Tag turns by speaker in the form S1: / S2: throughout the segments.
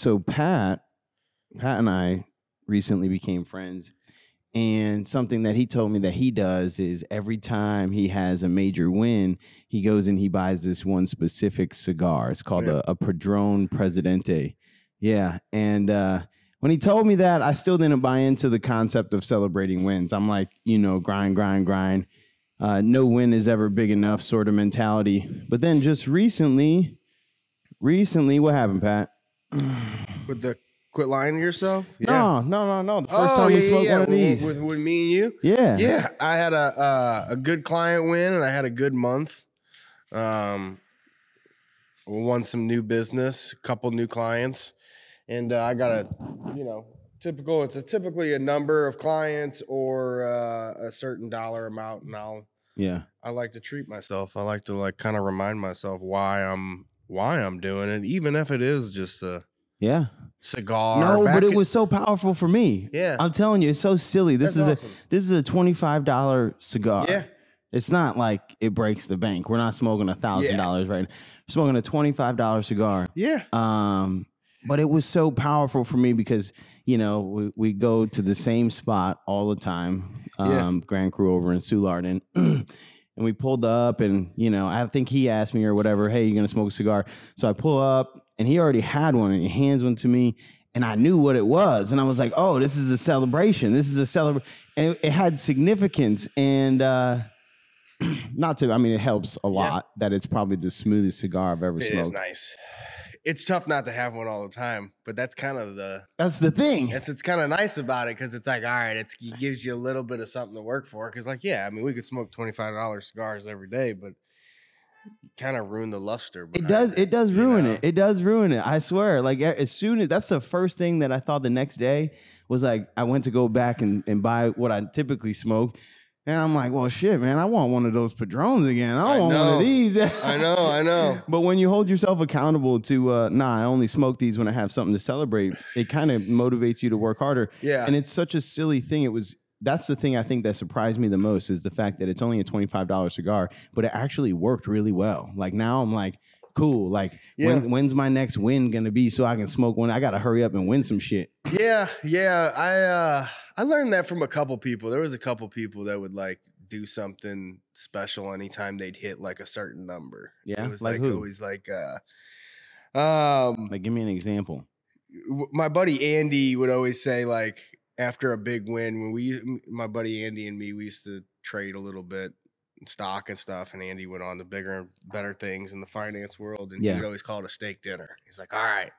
S1: so Pat, Pat and I recently became friends. And something that he told me that he does is every time he has a major win, he goes and he buys this one specific cigar. It's called
S2: Yeah.
S1: a, a Padron Presidente. Yeah. And uh, when he told me that, I still didn't buy into the concept of celebrating wins. I'm like, you know, grind, grind, grind. Uh, no win is ever big enough sort of mentality. But then just recently, recently, what happened, Pat?
S2: With the quit lying to yourself.
S1: No, no, no, no. The first
S2: oh,
S1: time
S2: yeah,
S1: we smoked
S2: yeah,
S1: one of
S2: with-
S1: these.
S2: With, with me and you.
S1: yeah.
S2: Yeah, I had a uh, a good client win, and I had a good month. Um, won some new business, a couple new clients, and uh, I got a, you know, typical. It's a typically a number of clients or uh, a certain dollar amount, and I'll
S1: Yeah.
S2: I like to treat myself. I like to like kind of remind myself why I'm why I'm doing it, even if it is just a
S1: Yeah.
S2: cigar.
S1: No, but it was so powerful for me.
S2: yeah.
S1: I'm telling you, it's so silly. This
S2: That's
S1: is
S2: awesome.
S1: a this is a twenty five dollar cigar.
S2: yeah.
S1: It's not like it breaks the bank. We're not smoking a thousand dollars right now. We're smoking a twenty five dollar cigar.
S2: Yeah.
S1: Um, but it was so powerful for me because you know we, we go to the same spot all the time,
S2: Yeah.
S1: um, Grand Cru over in Soulard, and and we pulled up, and you know I think he asked me or whatever, hey, you gonna smoke a cigar? So I pull up, and he already had one, and he hands one to me. And I knew what it was, and I was like, "Oh, this is a celebration. This is a celebration." And it, it had significance, and uh, not to. I mean, it helps a lot that it's probably the smoothest cigar I've ever
S2: It
S1: smoked.
S2: is nice. It's tough not to have one all the time, but that's kind of the
S1: That's the thing.
S2: that's it's kind of nice about it because it's like all right, it's, it gives you a little bit of something to work for. Because like yeah, I mean we could smoke twenty five dollars cigars every day, but kind of ruin the luster.
S1: It does. It does ruin
S2: know?
S1: it. It does ruin it. I swear. Like as soon as that's the first thing that I thought the next day was like I went to go back and, and buy what I typically smoke, and I'm like, well, shit, man, I want one of those Padrones again. I,
S2: I
S1: want one of these.
S2: I know, I know.
S1: But when you hold yourself accountable to, uh, nah, I only smoke these when I have something to celebrate. It kind of motivates you to work harder.
S2: Yeah,
S1: And it's such a silly thing. It was that's the thing I think that surprised me the most is the fact that it's only a $25 cigar, but it actually worked really well. Like now I'm like, cool. Like
S2: Yeah.
S1: when, when's my next win gonna be so I can smoke one? I gotta hurry up and win some shit.
S2: yeah, yeah. I uh I learned that from a couple people. There was a couple people that would like do something special anytime they'd hit like a certain number.
S1: Yeah?
S2: it was
S1: Like
S2: like, always like uh um
S1: Like give me an example.
S2: my buddy Andy would always say like after a big win when we my buddy Andy and me we used to trade a little bit stock and stuff and Andy went on to bigger and better things in the finance world and
S1: Yeah.
S2: he would always call it a steak dinner. He's like, "All right."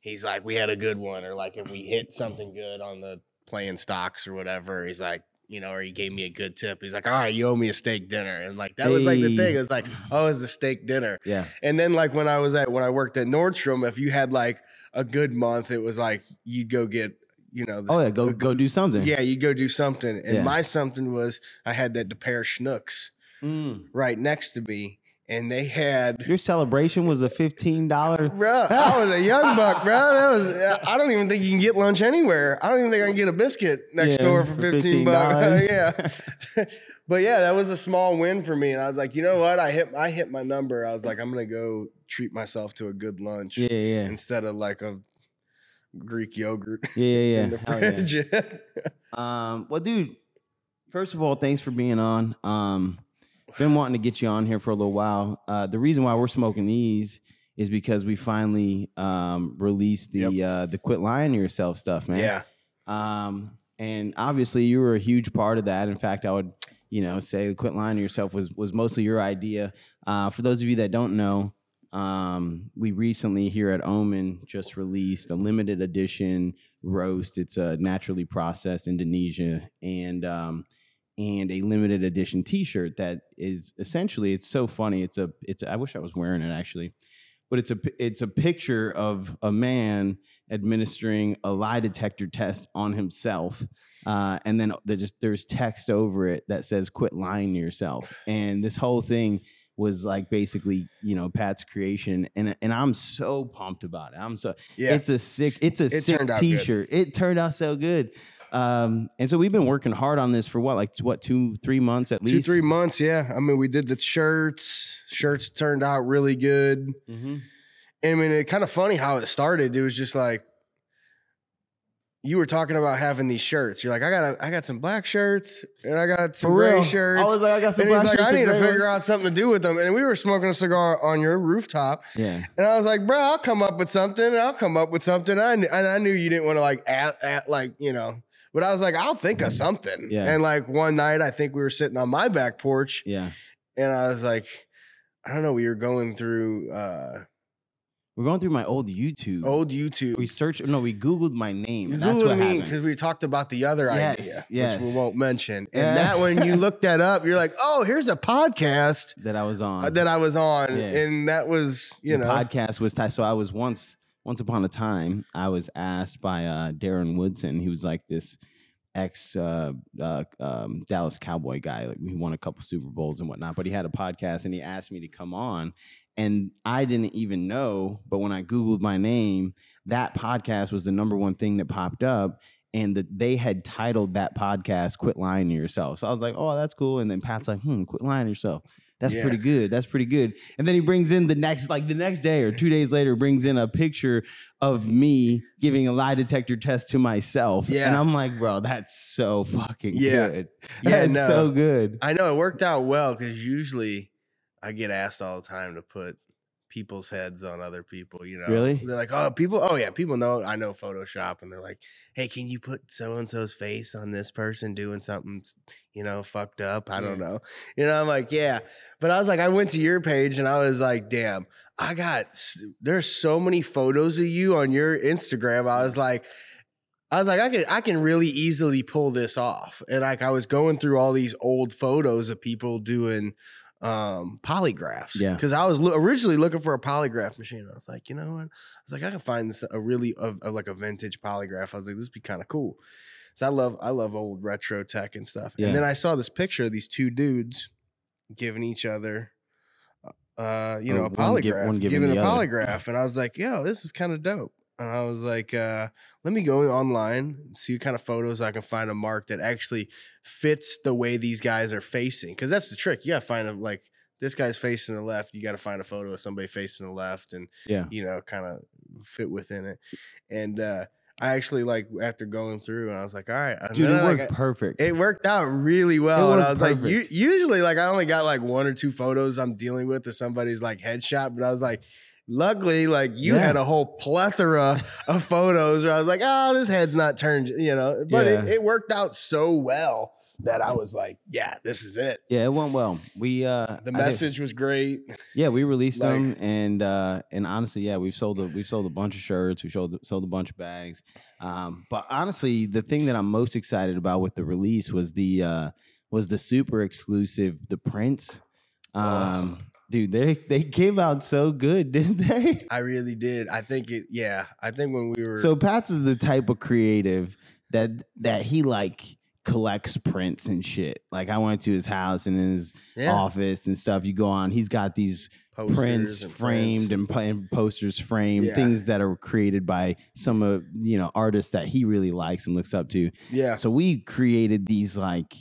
S2: He's like, "We had a good one," or like if we hit something good on the playing stocks or whatever. He's like, you know, or he gave me a good tip. He's like, "All right, you owe me a steak dinner," and like that was like the thing. It was like, "Oh, it's a steak dinner."
S1: Yeah.
S2: And then like when I was at when I worked at Nordstrom, if you had like a good month, it was like you'd go get you know. the-
S1: Oh yeah, go
S2: a
S1: go do something.
S2: Yeah, you go do something. And
S1: Yeah.
S2: my something was I had that pair of Schnucks
S1: Mm.
S2: right next to me, and they had.
S1: Your celebration was a fifteen dollar.
S2: Bro, I was a young buck, bro. That was. I don't even think you can get lunch anywhere. I don't even think I can get a biscuit next
S1: Yeah,
S2: door for fifteen bucks.
S1: $15.
S2: yeah, but yeah, that was a small win for me, and I was like, you know what? I hit. I hit my number. I was like, I'm gonna go treat myself to a good lunch
S1: Yeah, yeah,
S2: instead of like a Greek yogurt
S1: yeah, yeah. yeah.
S2: in the
S1: Hell yeah.
S2: fridge.
S1: Um, well, dude, first of all, thanks for being on. Um, been wanting to get you on here for a little while. Uh, the reason why we're smoking these is because we finally um, released the uh, the quit lying to yourself stuff, man.
S2: yeah,
S1: Um, and obviously, you were a huge part of that. In fact, I would, you know, say the quit lying to yourself was was mostly your idea. Uh, for those of you that don't know, um, we recently here at Omen just released a limited edition roast. It's a naturally processed Indonesia and um, and a limited edition T-shirt that is essentially it's so funny. It's a it's I wish I was wearing it actually, but it's a it's a picture of a man administering a lie detector test on himself. Uh, and then just there's text over it that says "Quit lying to yourself." And this whole thing was like basically, you know, Pat's creation, and and I'm so pumped about it. I'm so
S2: yeah.
S1: it's a sick it's a
S2: It
S1: sick
S2: out good.
S1: T-shirt. It turned out so good. Um, and so we've been working hard on this for what, like what, two, three months at least?
S2: Two three months. Yeah, I mean, we did the shirts. Shirts turned out really good.
S1: Mm-hmm.
S2: I mean, it kind of funny how it started. It was just like you were talking about having these shirts. You're like, I got a, I got some black shirts and I got some gray shirts.
S1: I was like, I got some
S2: and he's
S1: black
S2: like, I need to figure
S1: ones.
S2: out something to do with them. And we were smoking a cigar on your rooftop.
S1: Yeah.
S2: And I was like, bro, I'll come up with something. I'll come up with something. I knew, and I knew you didn't want to like add, add, like, you know, but I was like, I'll think of something.
S1: Yeah.
S2: And like one night, I think we were sitting on my back porch
S1: Yeah.
S2: and I was like, I don't know, we were going through uh,
S1: We're going through my old YouTube.
S2: old YouTube.
S1: We searched. No, we Googled my name.
S2: You
S1: and
S2: Googled me because we talked about the other
S1: Yes,
S2: idea,
S1: yes.
S2: which we won't mention. And
S1: Yeah.
S2: that when you looked that up, you're like, oh, here's a podcast
S1: That I was on.
S2: uh, that I was on,
S1: Yeah.
S2: and that was you
S1: the
S2: know,
S1: podcast was tied. So I was once, once upon a time, I was asked by uh, Darren Woodson. He was like this ex uh, uh, um, Dallas Cowboy guy. Like he won a couple Super Bowls and whatnot. But he had a podcast, and he asked me to come on. And I didn't even know, but when I googled my name, that podcast was the number one thing that popped up. And that they had titled that podcast "Quit Lying to Yourself." So I was like, "Oh, that's cool." And then Pat's like, "Hmm, quit lying to yourself." That's
S2: Yeah.
S1: pretty good. That's pretty good. And then he brings in the next, like the next day or two days later, brings in a picture of me giving a lie detector test to myself.
S2: Yeah.
S1: And I'm like, bro, that's so fucking
S2: Yeah.
S1: good.
S2: Yeah,
S1: That's
S2: no.
S1: so good.
S2: I know it worked out well because usually I get asked all the time to put people's heads on other people. You know,
S1: Really?
S2: They're like, oh, people. Oh yeah, people know. I know Photoshop, and they're like, hey, can you put so and so's face on this person doing something, you know, fucked up? I don't
S1: mm.
S2: know. You know, I'm like, yeah. But I was like, I went to your page and I was like, damn, I got. There's so many photos of you on your Instagram. I was like. I was like, I can I can really easily pull this off. And like I was going through all these old photos of people doing um polygraphs.
S1: Yeah.
S2: Because I was lo- originally looking for a polygraph machine. I was like, you know what? I was like, I can find this a really of like a vintage polygraph. I was like, this would be kind of cool. So I love I love old retro tech and stuff.
S1: Yeah.
S2: And then I saw this picture of these two dudes giving each other uh, you
S1: Or
S2: know, a
S1: Oh, one give-
S2: polygraph,
S1: one giving
S2: giving a
S1: other.
S2: polygraph, and I was like, "Yo, this is kind of dope." And I was like, uh, "Let me go online and see what kind of photos I can find a mark that actually fits the way these guys are facing." Because that's the trick. You got to find a like this guy's facing the left. You got to find a photo of somebody facing the left, and
S1: Yeah.
S2: you know, kind of fit within it. And uh, I actually like after going through, and I was like, "All right,
S1: Dude, it
S2: I,
S1: worked
S2: like,
S1: perfect.
S2: it worked out really well. And I was like,
S1: perfect.
S2: u- usually, like, I only got like one or two photos I'm dealing with of somebody's like headshot, but I was like, luckily, like, you
S1: Yeah.
S2: had a whole plethora of photos where I was like, oh, this head's not turned, you know, but it,
S1: Yeah.
S2: it worked out so well that I was like, yeah, this is it.
S1: yeah, it went well. We uh
S2: The message was great.
S1: Yeah, we released
S2: Like-
S1: them, and uh, and honestly, yeah, we've sold a we've sold a bunch of shirts, we sold sold a bunch of bags. Um, but honestly, the thing that I'm most excited about with the release was the uh, was the super exclusive, the prints. Um, dude, they they came out so good, didn't they?
S2: I really did. I think it, yeah, I think when we were,
S1: So Pat's is the type of creative that that he like collects prints and shit. Like I went to his house and his
S2: yeah,
S1: office and stuff. You go on, he's got these
S2: posters
S1: prints
S2: and
S1: framed and, and posters framed,
S2: Yeah.
S1: things that are created by some of you know artists that he really likes and looks up to.
S2: yeah,
S1: So we created these like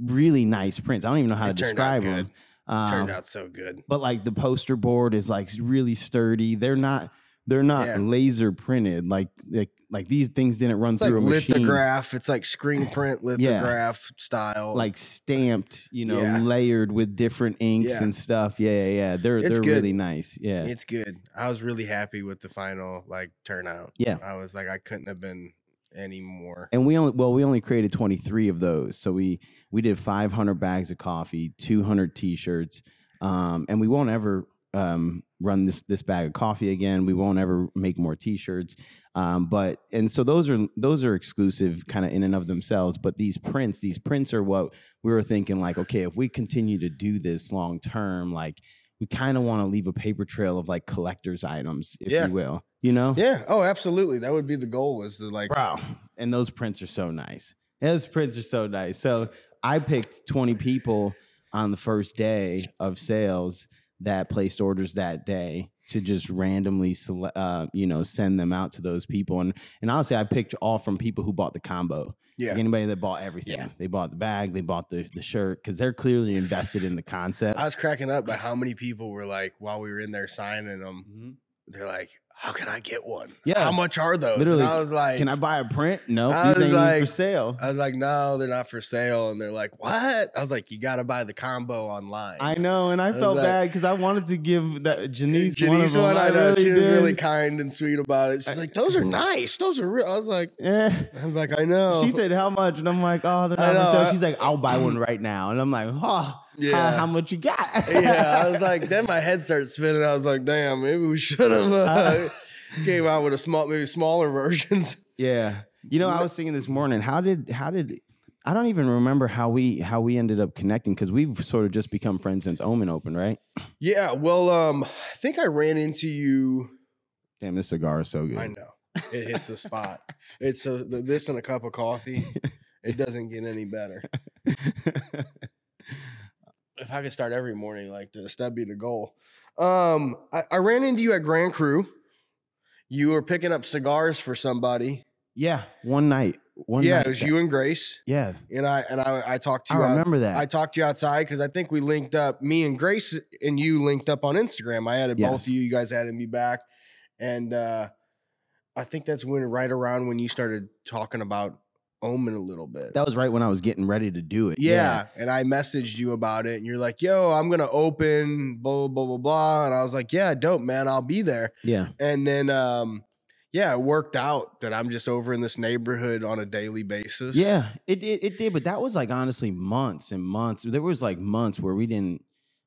S1: really nice prints. I don't even know how
S2: It
S1: to describe them.
S2: Good. turned
S1: Um,
S2: out so good.
S1: but like the poster board is like really sturdy. They're not they're not
S2: Yeah.
S1: laser printed. Like like like these things didn't run
S2: It's like
S1: through a machine.
S2: lithograph. It's like screen print lithograph style.
S1: Like stamped, you know,
S2: Yeah.
S1: layered with different inks
S2: Yeah.
S1: and stuff. Yeah, yeah, yeah. They're
S2: It's
S1: they're
S2: good.
S1: really nice. Yeah.
S2: It's good. I was really happy with the final like turnout.
S1: Yeah.
S2: I was like, I couldn't have been any more.
S1: and we only well we only created 23 of those. So we we did 500 bags of coffee 200 t-shirts um, and we won't ever um, run this this bag of coffee again. We won't ever make more t-shirts. Um, but and so those are those are exclusive kind of in and of themselves. But these prints these prints are what we were thinking like okay if we continue to do this long term like we kind of want to leave a paper trail of like collectors items if
S2: Yeah.
S1: you will you know
S2: Yeah. Oh, absolutely. That would be the goal is to like
S1: wow And those prints are so nice. Those prints are so nice. So I picked 20 people on the first day of sales that placed orders that day to just randomly sele- uh, you know send them out to those people and and honestly I picked all from people who bought the combo
S2: yeah.
S1: like anybody that bought everything
S2: Yeah.
S1: they bought the bag they bought the the shirt because they're clearly invested in the concept
S2: I was cracking up by how many people were like while we were in there signing them,
S1: Mhm.
S2: they're like, "How can I get one?
S1: Yeah.
S2: how much are those?"
S1: Literally,
S2: and I was like,
S1: Can I buy a print? No,
S2: I
S1: these
S2: was
S1: even for sale.
S2: I was like, "No, they're not for sale." And they're like, "What?" I was like, "You got to buy the combo online."
S1: I know, and I,
S2: was
S1: felt
S2: like-
S1: bad because I wanted to give that Janice, one
S2: Janice
S1: them.
S2: one, I know
S1: really
S2: she was really kind and sweet about it. She's like, "Those are nice. Those are real." I was like,
S1: Yeah.
S2: "I was like, I know."
S1: She said, "How much?" And I'm like, "Oh, they're not for sale." She's like, "I'll buy one right now." And I'm like, "Oh, how,
S2: "Yeah."
S1: how much you got?"
S2: yeah, I was like, then my head started spinning. I was like, damn, maybe we should have uh, came out with a small, maybe smaller versions.
S1: Yeah. You know, I was thinking this morning, how did how did I don't even remember how we how we ended up connecting because we've sort of just become friends since Omen opened, right?
S2: Yeah, well, um, I think I ran into you.
S1: Damn, this cigar is so good.
S2: I know it hits the spot. It's a this and a cup of coffee. It doesn't get any better. If I could start every morning like this, that'd be the goal. Um, I, I ran into you at Grand Crew. You were picking up cigars for somebody.
S1: yeah, one night. One
S2: yeah,
S1: night
S2: it was
S1: that-
S2: you and Grace.
S1: Yeah,
S2: And I and I, I talked to
S1: I
S2: you. out-
S1: remember that.
S2: I talked to you outside because I think we linked up. Me and Grace and you linked up on Instagram. I added both of you. You guys added me back, and uh, I think that's when right around when you started talking about Omen a little bit.
S1: that was right when I was getting ready to do it.
S2: yeah. and I messaged you about it, and you're like, "Yo, I'm gonna open blah blah blah blah," and I was like, "Yeah, dope, man. I'll be there."
S1: yeah,
S2: And then, um, yeah, it worked out that I'm just over in this neighborhood on a daily basis.
S1: yeah. It did. It did, but that was like honestly months and months. There was like months where we didn't,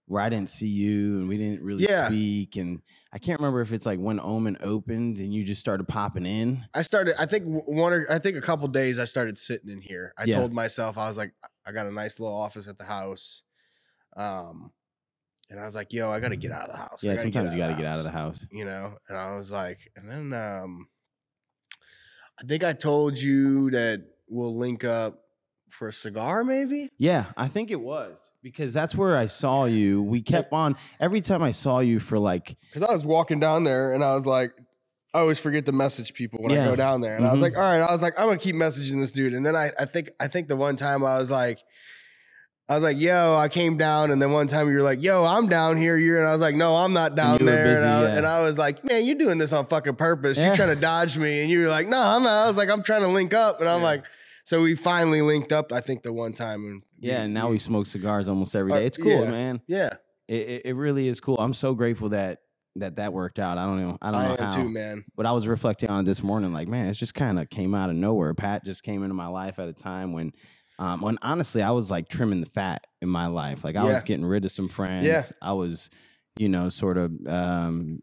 S1: where I didn't see you and we didn't really
S2: Yeah.
S1: speak. And I can't remember if it's like when Omen opened and you just started popping in.
S2: I started. I think one or I think a couple days I started sitting in here. I
S1: Yeah.
S2: told myself I was like, I got a nice little office at the house, um, and I was like, yo, I got to get out of the house. I
S1: Yeah,
S2: gotta
S1: sometimes you got to get out of the
S2: house,
S1: house.
S2: You know, and I was like, and then um, I think I told you that we'll link up for a cigar, maybe.
S1: Yeah, I think it was because that's where I saw you. We kept on every time I saw you for like
S2: Because I was walking down there and I was like, I always forget to message people when I go down there. And I was
S1: Mhm.
S2: like, all right, I was like, I'm gonna keep messaging this dude. And then I, I think, I think the one time I was like, I was like, yo, I came down, and then one time you were like, yo, I'm down here. You're, and I was like, no, I'm not down
S1: you were
S2: there.
S1: busy,
S2: and, I,
S1: yeah.
S2: and I was like, man, you're doing this on fucking purpose.
S1: Yeah.
S2: You're trying to dodge me. And you were like, no, I'm not. I was like, I'm trying to link up. And I'm
S1: Yeah.
S2: like, so we finally linked up. I think the one time. And
S1: yeah. And now we smoke cigars almost every
S2: Uh.
S1: It's cool,
S2: yeah.
S1: man.
S2: yeah,
S1: It, it really is cool. I'm so grateful that that that worked out. I don't know. I don't
S2: I
S1: know
S2: am
S1: how.
S2: too, man.
S1: But I was reflecting on it this morning, like, man, it's just kind of came out of nowhere. Pat just came into my life at a time when, um, when honestly, I was like trimming the fat in my life. Like I
S2: Yeah.
S1: was getting rid of some friends.
S2: Yeah.
S1: I was, you know, sort of um,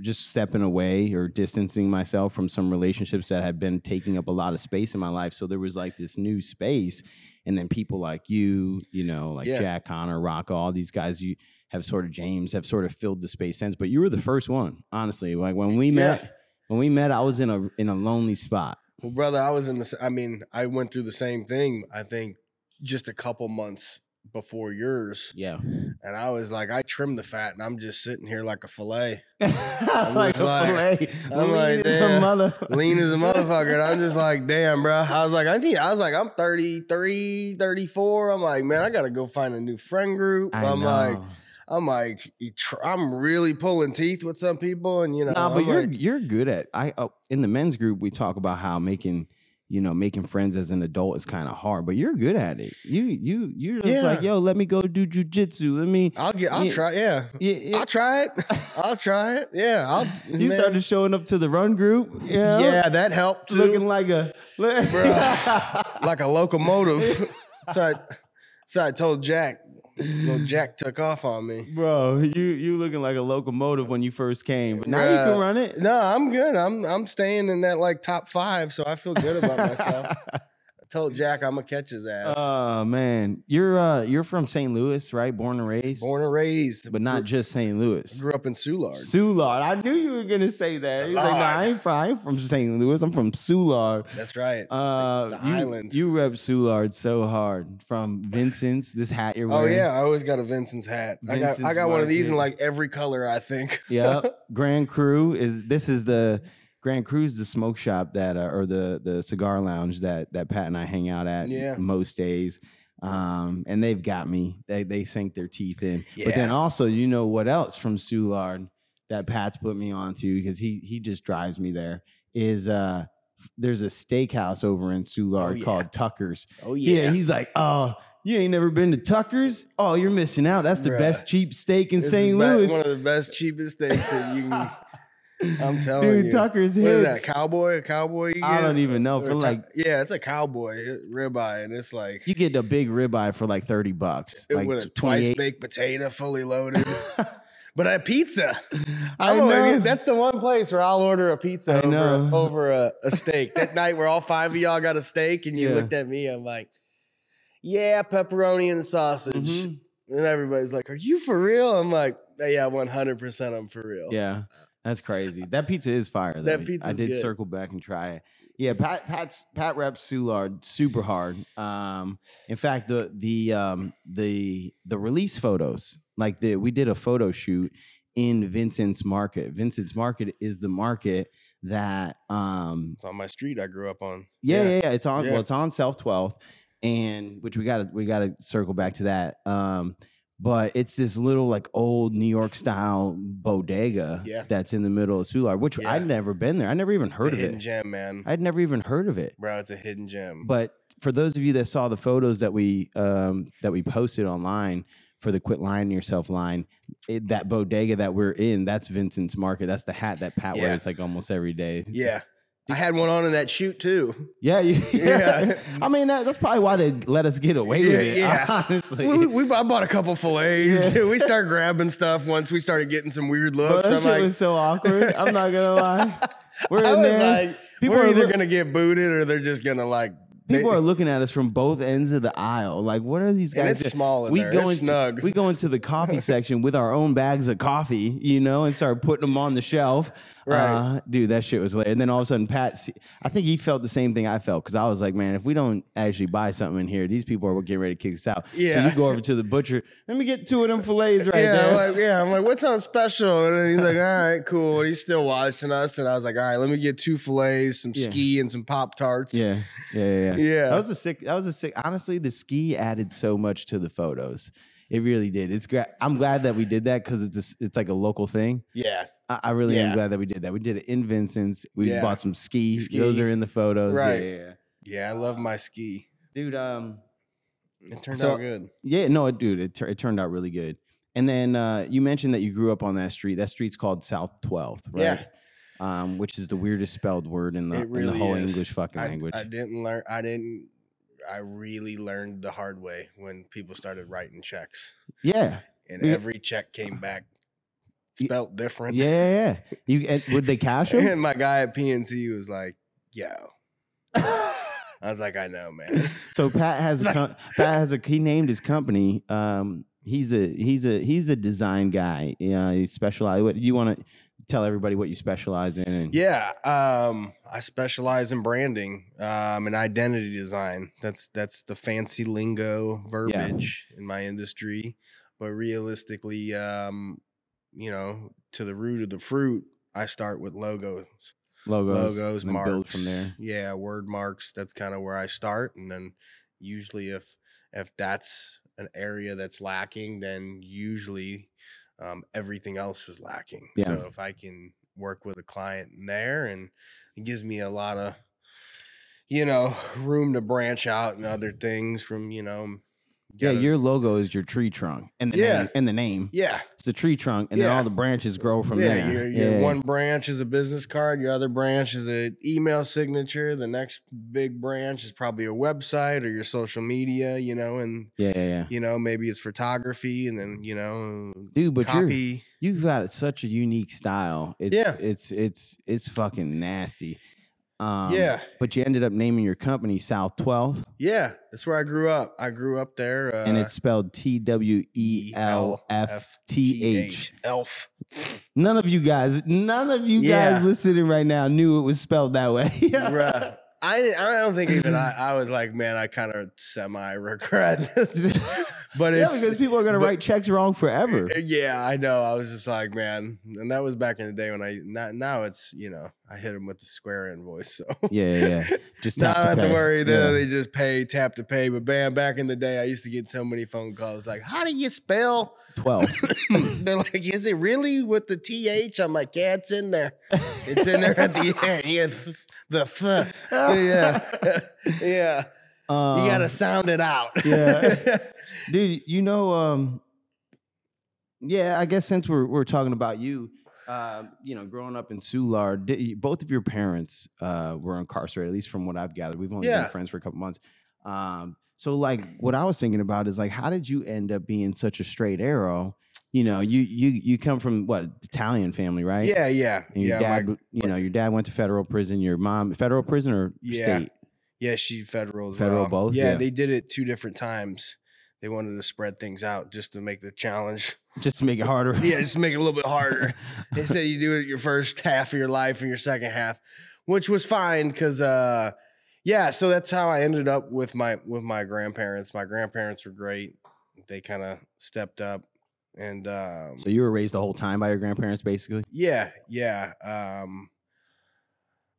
S1: just stepping away or distancing myself from some relationships that had been taking up a lot of space in my life. So there was like this new space, and then people like you, you know, like
S2: Yeah.
S1: Jack Connor, Rock, all these guys you have sort of James have sort of filled the space since. But you were the first one, honestly. Like when we
S2: Yeah.
S1: met, when we met, I was in a in a lonely spot.
S2: Well, brother, I was in the. I mean, I went through the same thing. I think just a couple months before yours,
S1: Yeah,
S2: and I was like, I trimmed the fat, and I'm just sitting here like a fillet,
S1: like a
S2: like-
S1: fillet.
S2: I'm
S1: Lean
S2: like,
S1: as a
S2: damn,
S1: mother.
S2: lean as a motherfucker. And I'm just like, damn, bro. I was like, I think I was like, I'm 33, 34. I'm like, man, I gotta go find a new friend group.
S1: I
S2: am like, I'm like, I'm really pulling teeth with some people, and you know,
S1: nah, but
S2: I'm
S1: you're
S2: like,
S1: you're good at. I uh, in the men's group we talk about how making you know making friends as an adult is kind of hard, but you're good at it. You you you're just like yo, let me go do jujitsu. Let me.
S2: I'll get, I'll
S1: Yeah.
S2: try, yeah.
S1: Yeah, yeah.
S2: I'll try it. I'll try it. Yeah, I'll.
S1: you
S2: man.
S1: started showing up to the run group. Know?
S2: Yeah, that helped too.
S1: looking like a.
S2: Bruh. like a locomotive. so, I, so I told Jack. Well, Jack took off on me.
S1: Bro, you you looking like a locomotive when you first came, but now you can run it.
S2: No, I'm good. I'm I'm staying in that like top five, so I feel good about myself. Told Jack I'm gonna catch his ass.
S1: Oh man, you're uh you're from St. Louis, right? Born and raised,
S2: Born and raised,
S1: but not
S2: Grew,
S1: just St. Louis.
S2: grew up in Soulard.
S1: Soulard. I knew you were gonna say that. He's like, no, I ain't from, I ain't from St. Louis. I'm from Soulard.
S2: That's right.
S1: Uh,
S2: the
S1: you,
S2: island.
S1: You rep Soulard so hard. From Vincent's, this hat you're wearing.
S2: oh yeah, I always got a Vincent's hat. I got I got one of these in like every color. I think.
S1: yeah. Grand Crew is this is the Grand Cru's the smoke shop that uh, or the the cigar lounge that that Pat and I hang out at
S2: Yeah.
S1: most days. Um, and they've got me. They they sink their teeth in. But then also, you know what else from Soulard? that Pat's put me on to because he he just drives me there is uh there's a steakhouse over in Soulard
S2: yeah.
S1: called Tucker's.
S2: Oh
S1: Yeah. Yeah, he's like, oh, you ain't never been to Tucker's? Oh, you're missing out. That's the
S2: Bruh.
S1: best cheap steak in St. Louis.
S2: One of the best, cheapest steaks that you can. I'm telling
S1: Dude,
S2: you.
S1: Tucker's
S2: What is
S1: hits.
S2: that? Cowboy? A cowboy?
S1: I don't even know.
S2: Or
S1: For like
S2: yeah, it's a cowboy ribeye, and it's like
S1: you get a big ribeye for like 30 bucks.
S2: it
S1: Like
S2: with a twice baked potato, fully loaded. but a pizza.
S1: I know.
S2: That's the one place where I'll order a pizza over, over a, a steak. that night where all five of y'all got a steak, and you
S1: Yeah.
S2: looked at me, I'm like, yeah, pepperoni and sausage.
S1: Mhm.
S2: And everybody's like, are you for real? I'm like, yeah, 100% I'm for real.
S1: Yeah, that's crazy. That pizza is fire. Though.
S2: That
S1: I did
S2: good.
S1: circle back and try it. Yeah, Pat Pat's Pat reps Soulard super hard. Um, in fact, the the um the the release photos, like the we did a photo shoot in Vincent's Market. Vincent's Market is the market that um
S2: It's on my street I grew up on.
S1: yeah, yeah, yeah. It's on.
S2: Yeah.
S1: Well, it's on South Twelfth, and which we got to we got to circle back to that. Um, but it's this little like old New York style bodega
S2: Yeah.
S1: that's in the middle of Soulard, which
S2: Yeah.
S1: I'd never been there. I never even
S2: It's
S1: heard
S2: a
S1: of
S2: hidden
S1: it.
S2: gem, man.
S1: I'd never even heard of it.
S2: Bro, it's a hidden gem.
S1: But for those of you that saw the photos that we um, that we posted online for the "Quit Lying to Yourself" line, it, that bodega that we're in, that's Vincent's Market. That's the hat that Pat
S2: Yeah.
S1: wears like almost every day.
S2: yeah. I had one on in that shoot too.
S1: Yeah, yeah.
S2: Yeah.
S1: I mean, that, that's probably why they let us get away
S2: Yeah,
S1: with it.
S2: yeah.
S1: Honestly,
S2: We, we, I bought a couple fillets.
S1: Yeah.
S2: we started grabbing stuff once we started getting some weird looks.
S1: that
S2: I'm
S1: shit
S2: like,
S1: was so awkward. I'm not gonna lie. We're in there.
S2: like,
S1: People
S2: we're
S1: are
S2: either
S1: look-
S2: gonna get booted or they're just gonna like.
S1: People are looking at us from both ends of the aisle. Like, what are these
S2: and
S1: guys?
S2: it's
S1: doing?
S2: small in
S1: we
S2: there.
S1: go
S2: it's
S1: into
S2: snug.
S1: we go into the coffee section with our own bags of coffee, you know, and start putting them on the shelf.
S2: Right.
S1: Uh, dude, that shit was lit. And then all of a sudden, Pat, I think he felt the same thing I felt because I was like, man, if we don't actually buy something in here, these people are getting ready to kick us out.
S2: Yeah.
S1: So you go over to the butcher. Let me get two of them fillets right
S2: yeah,
S1: there.
S2: I'm like, yeah, I'm like, what's on special? And he's like, all right, cool. And he's still watching us. And I was like, all right, let me get two fillets, some
S1: Yeah.
S2: ski, and some Pop Tarts.
S1: Yeah, yeah, yeah, yeah.
S2: Yeah.
S1: That was a sick. That was a sick. Honestly, the ski added so much to the photos. It really did. It's great. I'm glad that we did that because it's a it's like a local thing.
S2: Yeah.
S1: I, I really am glad that we did that. We did it in Vincent's. We
S2: Yeah.
S1: bought some ski.
S2: Ski.
S1: Those are in the photos. Yeah,
S2: Right.
S1: Yeah, yeah.
S2: Yeah, I love my ski.
S1: dude. Um,
S2: It turned
S1: So-
S2: out good.
S1: yeah, no, it- dude, it, tur- it turned out really good. And then uh, you mentioned that you grew up on that street. That street's called South 12th, right?
S2: Yeah.
S1: Um, which is the weirdest spelled word in the,
S2: It
S1: in the whole
S2: is.
S1: English fucking
S2: I,
S1: language.
S2: I didn't learn. I didn't. I really learned the hard way when people started writing checks,
S1: yeah,
S2: and
S1: Yeah.
S2: every check came back spelt different.
S1: yeah, yeah. yeah. You and would they cash them?
S2: And my guy at PNC was like, "Yo," I was like, "I know, man."
S1: So Pat has a com- Pat has a he named his company. Um, he's a he's a he's a design guy. Yeah, he specialize. What you want to tell everybody what you specialize in? And,
S2: Yeah, um, I specialize in branding um, and identity design. That's that's the fancy lingo verbiage in my industry. But realistically, um, you know, to the root of the fruit, I start with logos,
S1: logos,
S2: logos,
S1: and
S2: marks.
S1: build from there.
S2: Yeah, word marks. That's kind of where I start, and then usually, if if that's an area that's lacking, then usually um, everything else is lacking.
S1: Yeah.
S2: So if I can work with a client in there, and it gives me a lot of you know room to branch out and other things from you know.
S1: Yeah,
S2: gotta-
S1: your logo is your tree trunk and the
S2: Yeah.
S1: name and the name.
S2: yeah.
S1: It's the tree trunk, and then all the branches grow from
S2: yeah,
S1: there.
S2: Your, your
S1: yeah,
S2: one branch is a business card. Your other branch is an email signature. The next big branch is probably a website or your social media. You know, and
S1: yeah, yeah, yeah.
S2: you know maybe it's photography, and then you know
S1: Dude, but
S2: copy.
S1: you've got such a unique style. It's
S2: Yeah.
S1: it's it's it's fucking nasty. Um,
S2: yeah,
S1: But you ended up naming your company South 12,
S2: yeah. That's where I grew up. I grew up there. Uh,
S1: and it's spelled T W E L F T H.
S2: Elf.
S1: None of you guys, none of you
S2: Yeah.
S1: guys listening right now knew it was spelled that way.
S2: Bruh. I I don't think even I, I was like, man, I kind of semi regret this. but
S1: yeah,
S2: it's
S1: because people are gonna
S2: but-
S1: write checks wrong forever.
S2: yeah, I know. I was just like, man, and that was back in the day when I now, now it's you know I hit them with the Square invoice, so
S1: Yeah, yeah, yeah. Just
S2: now I don't have to worry. Then
S1: Yeah.
S2: they just pay tap to pay. But bam, back in the day, I used to get so many phone calls like, "How do you spell?"
S1: Twelve.
S2: They're like, "Is it really with the th?" I'm like, "Yeah, it's in there. It's in there at the end. The th. yeah, yeah.
S1: Um,
S2: You gotta sound it out.
S1: yeah. dude. You know, um, yeah. I guess since we're we're talking about you, uh, you know, growing up in Soulard, di- both of your parents uh, were incarcerated. At least from what I've gathered, we've only
S2: Yeah.
S1: been friends for a couple months. Um, so, like, what I was thinking about is like, how did you end up being such a straight arrow? You know, you you you come from what Italian family, right?
S2: yeah, yeah,
S1: And your
S2: yeah. my-
S1: dad, you know, your dad went to federal prison. Your mom, federal prison or
S2: Yeah.
S1: state?
S2: Yeah, she federal as
S1: Federal
S2: well.
S1: both?
S2: Yeah,
S1: Yeah.
S2: they did it two different times. They wanted to spread things out just to make the challenge.
S1: Just to make it harder.
S2: Yeah, just to make it a little bit harder. they said you do it your first half of your life and your second half, which was fine because uh yeah, so that's how I ended up with my with my grandparents. My grandparents were great. They kind of stepped up and um
S1: So you were raised the whole time by your grandparents, basically.
S2: yeah, yeah. Um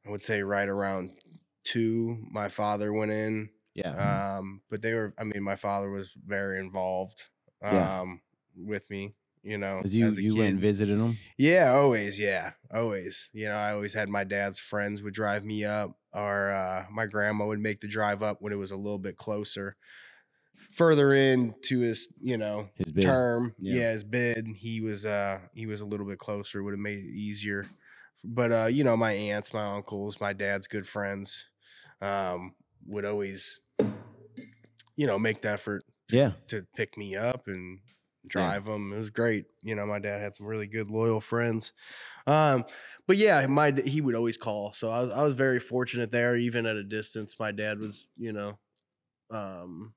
S2: I would say right around two, my father went in.
S1: Yeah.
S2: Um, but they were I mean, my father was very involved um
S1: Yeah.
S2: with me, you know,
S1: Because you you
S2: kid.
S1: went and visited them.
S2: Yeah, always. Yeah, always. You know, I always had my dad's friends would drive me up, or uh, my grandma would make the drive up when it was a little bit closer, further into his, you know,
S1: His bid.
S2: term.
S1: Yeah.
S2: Yeah. his bid. He was, uh, he was a little bit closer. Would have made it easier. But uh, you know, my aunts, my uncles, my dad's good friends, um, would always, you know, make the effort
S1: Yeah.
S2: to pick me up and drive them. It was great. You know, my dad had some really good loyal friends. Um, but yeah, my he would always call. So I was I was very fortunate there, even at a distance. My dad was, you know, um,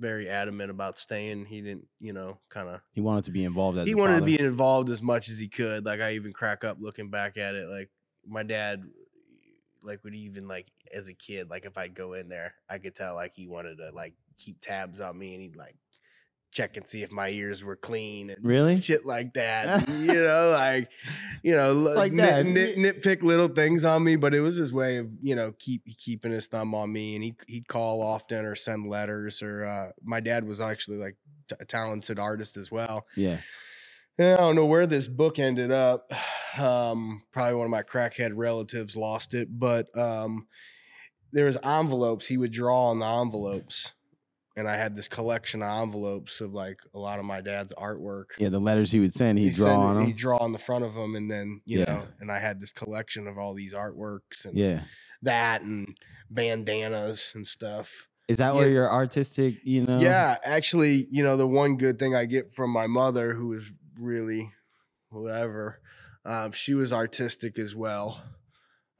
S2: very adamant about staying. He didn't, you know, kind of
S1: He wanted to be involved as
S2: he wanted
S1: father.
S2: to be involved as much as he could. Like I even crack up looking back at it. Like my dad, like would even like as a kid, like if I'd go in there, I could tell like he wanted to like keep tabs on me, and he'd like check and see if my ears were clean and
S1: Really?
S2: shit like that. you know, like you know, like nit,
S1: that.
S2: nit, nitpick little things on me, but it was his way of you know keep keeping his thumb on me, and he he'd call often or send letters. Or uh, my dad was actually like t- a talented artist as well.
S1: Yeah.
S2: Yeah, I don't know where this book ended up. Um, probably one of my crackhead relatives lost it, but um, there was envelopes. He would draw on the envelopes, and I had this collection of envelopes of like a lot of my dad's artwork.
S1: Yeah. The letters he would send, he'd
S2: He'd
S1: draw
S2: send
S1: on them.
S2: He'd draw on the front of them, and then you
S1: Yeah.
S2: know, and I had this collection of all these artworks and
S1: Yeah.
S2: that and bandanas and stuff.
S1: Is that
S2: Yeah.
S1: where your artistic, you know?
S2: Yeah, actually, you know, the one good thing I get from my mother, who was really whatever, um, she was artistic as well.